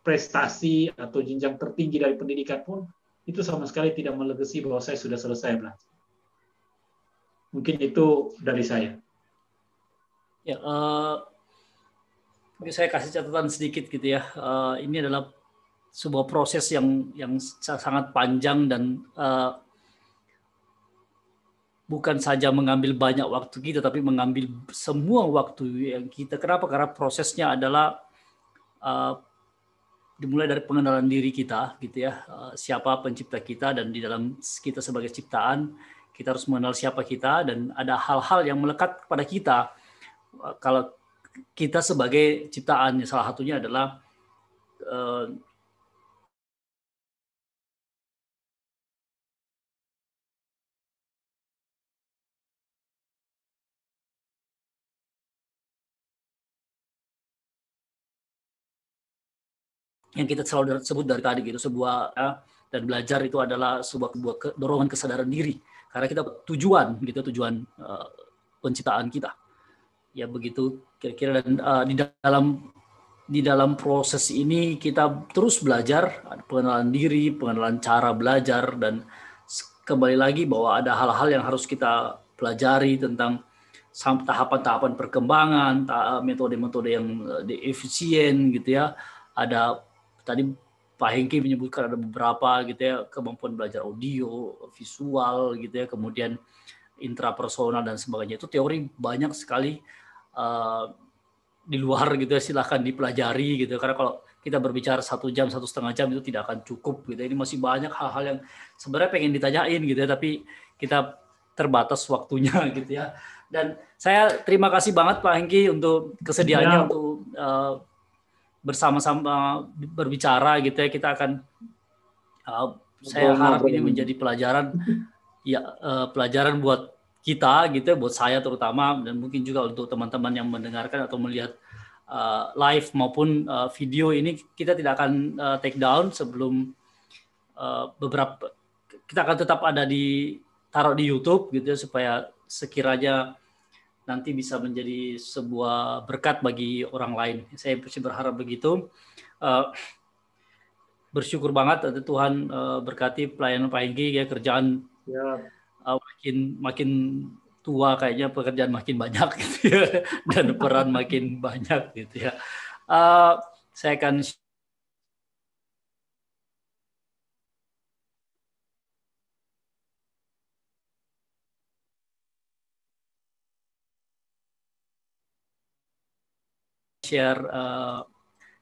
prestasi atau jenjang tertinggi dari pendidikan pun itu sama sekali tidak melegasi bahwa saya sudah selesai belajar. Mungkin itu dari saya. Ya, uh, saya kasih catatan sedikit gitu ya. Uh, ini adalah sebuah proses yang yang sangat panjang dan uh, bukan saja mengambil banyak waktu kita, tapi mengambil semua waktu yang kita. Kenapa? Karena prosesnya adalah uh, dimulai dari pengenalan diri kita, gitu ya. Uh, siapa pencipta kita dan di dalam kita sebagai ciptaan kita harus mengenal siapa kita dan ada hal-hal yang melekat kepada kita kalau kita sebagai ciptaan salah satunya adalah uh, yang kita selalu sebut dari tadi gitu sebuah ya, dan belajar itu adalah sebuah, sebuah dorongan kesadaran diri. Karena kita tujuan gitu tujuan uh, penciptaan kita ya begitu. Kira-kira dan uh, di dalam di dalam proses ini kita terus belajar pengenalan diri pengenalan cara belajar dan kembali lagi bahwa ada hal-hal yang harus kita pelajari tentang tahapan-tahapan perkembangan, metode-metode yang efisien gitu ya. Ada tadi Pak Hengki menyebutkan ada beberapa gitu ya kemampuan belajar audio, visual gitu ya, kemudian intrapersonal dan sebagainya. Itu teori banyak sekali uh, di luar gitu ya silahkan dipelajari gitu. Karena kalau kita berbicara satu jam satu setengah jam itu tidak akan cukup gitu. Ini masih banyak hal-hal yang sebenarnya pengen ditanyain gitu ya tapi kita terbatas waktunya gitu ya. Dan saya terima kasih banget Pak Hengki untuk kesediaannya ya. untuk uh, bersama-sama berbicara gitu ya. Kita akan uh, saya harap ini menjadi pelajaran ya uh, pelajaran buat kita gitu buat saya terutama dan mungkin juga untuk teman-teman yang mendengarkan atau melihat uh, live maupun uh, video ini kita tidak akan uh, take down sebelum uh, beberapa kita akan tetap ada di taruh di YouTube gitu ya supaya sekiranya nanti bisa menjadi sebuah berkat bagi orang lain. Saya masih berharap begitu. Uh, bersyukur banget Tuhan uh, berkati pelayanan Pak Hengki ya kerjaan ya. Uh, makin makin tua kayaknya pekerjaan makin banyak gitu ya dan peran makin banyak gitu ya. Uh, saya akan share uh,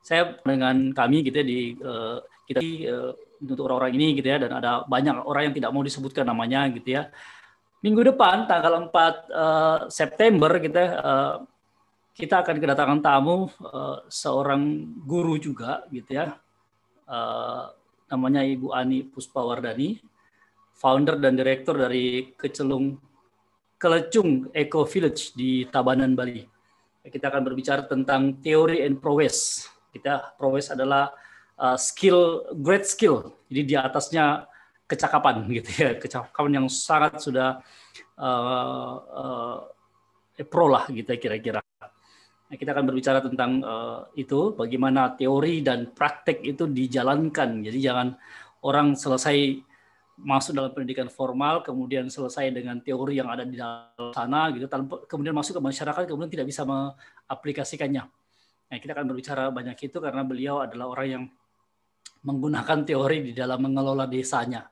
saya dengan kami gitu ya di uh, kita uh, untuk orang-orang ini gitu ya dan ada banyak orang yang tidak mau disebutkan namanya gitu ya. Minggu depan tanggal 4 uh, September kita uh, kita akan kedatangan tamu uh, seorang guru juga gitu ya. Uh, namanya Ibu Ani Puspawardani, founder dan direktur dari Kecelung Kelecung Eco Village di Tabanan Bali. Kita akan berbicara tentang teori and prowess. Kita prowess adalah uh, skill great skill. Jadi di atasnya kecakapan gitu ya, kecakapan yang sangat sudah uh, uh, pro lah gitu ya kira-kira. Nah, kita akan berbicara tentang uh, itu, bagaimana teori dan praktek itu dijalankan. Jadi jangan orang selesai masuk dalam pendidikan formal, kemudian selesai dengan teori yang ada di dalam sana, gitu, tanpa, kemudian masuk ke masyarakat, kemudian tidak bisa mengaplikasikannya. Nah, kita akan berbicara banyak itu karena beliau adalah orang yang menggunakan teori di dalam mengelola desanya.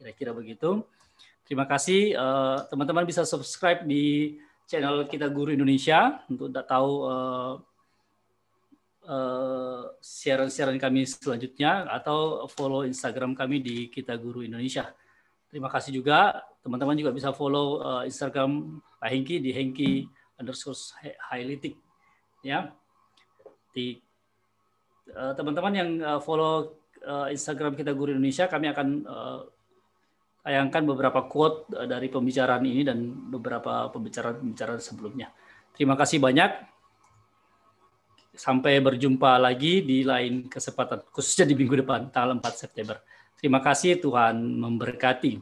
Kira-kira begitu. Terima kasih eh, teman-teman bisa subscribe di channel kita Guru Indonesia untuk tahu uh, uh, siaran-siaran kami selanjutnya atau follow Instagram kami di Kita Guru Indonesia. Terima kasih juga teman-teman juga bisa follow Instagram Pak Hengki di Hengki underscore highlighting ya. Di teman-teman yang follow uh, Instagram kita Guru Indonesia, kami akan uh, tayangkan beberapa quote uh, dari pembicaraan ini dan beberapa pembicaraan-pembicaraan sebelumnya. Terima kasih banyak. Sampai berjumpa lagi di lain kesempatan, khususnya di minggu depan, tanggal 4 September. Terima kasih, Tuhan memberkati.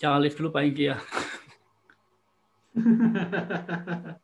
Jangan lift dulu Pak Ingki ya.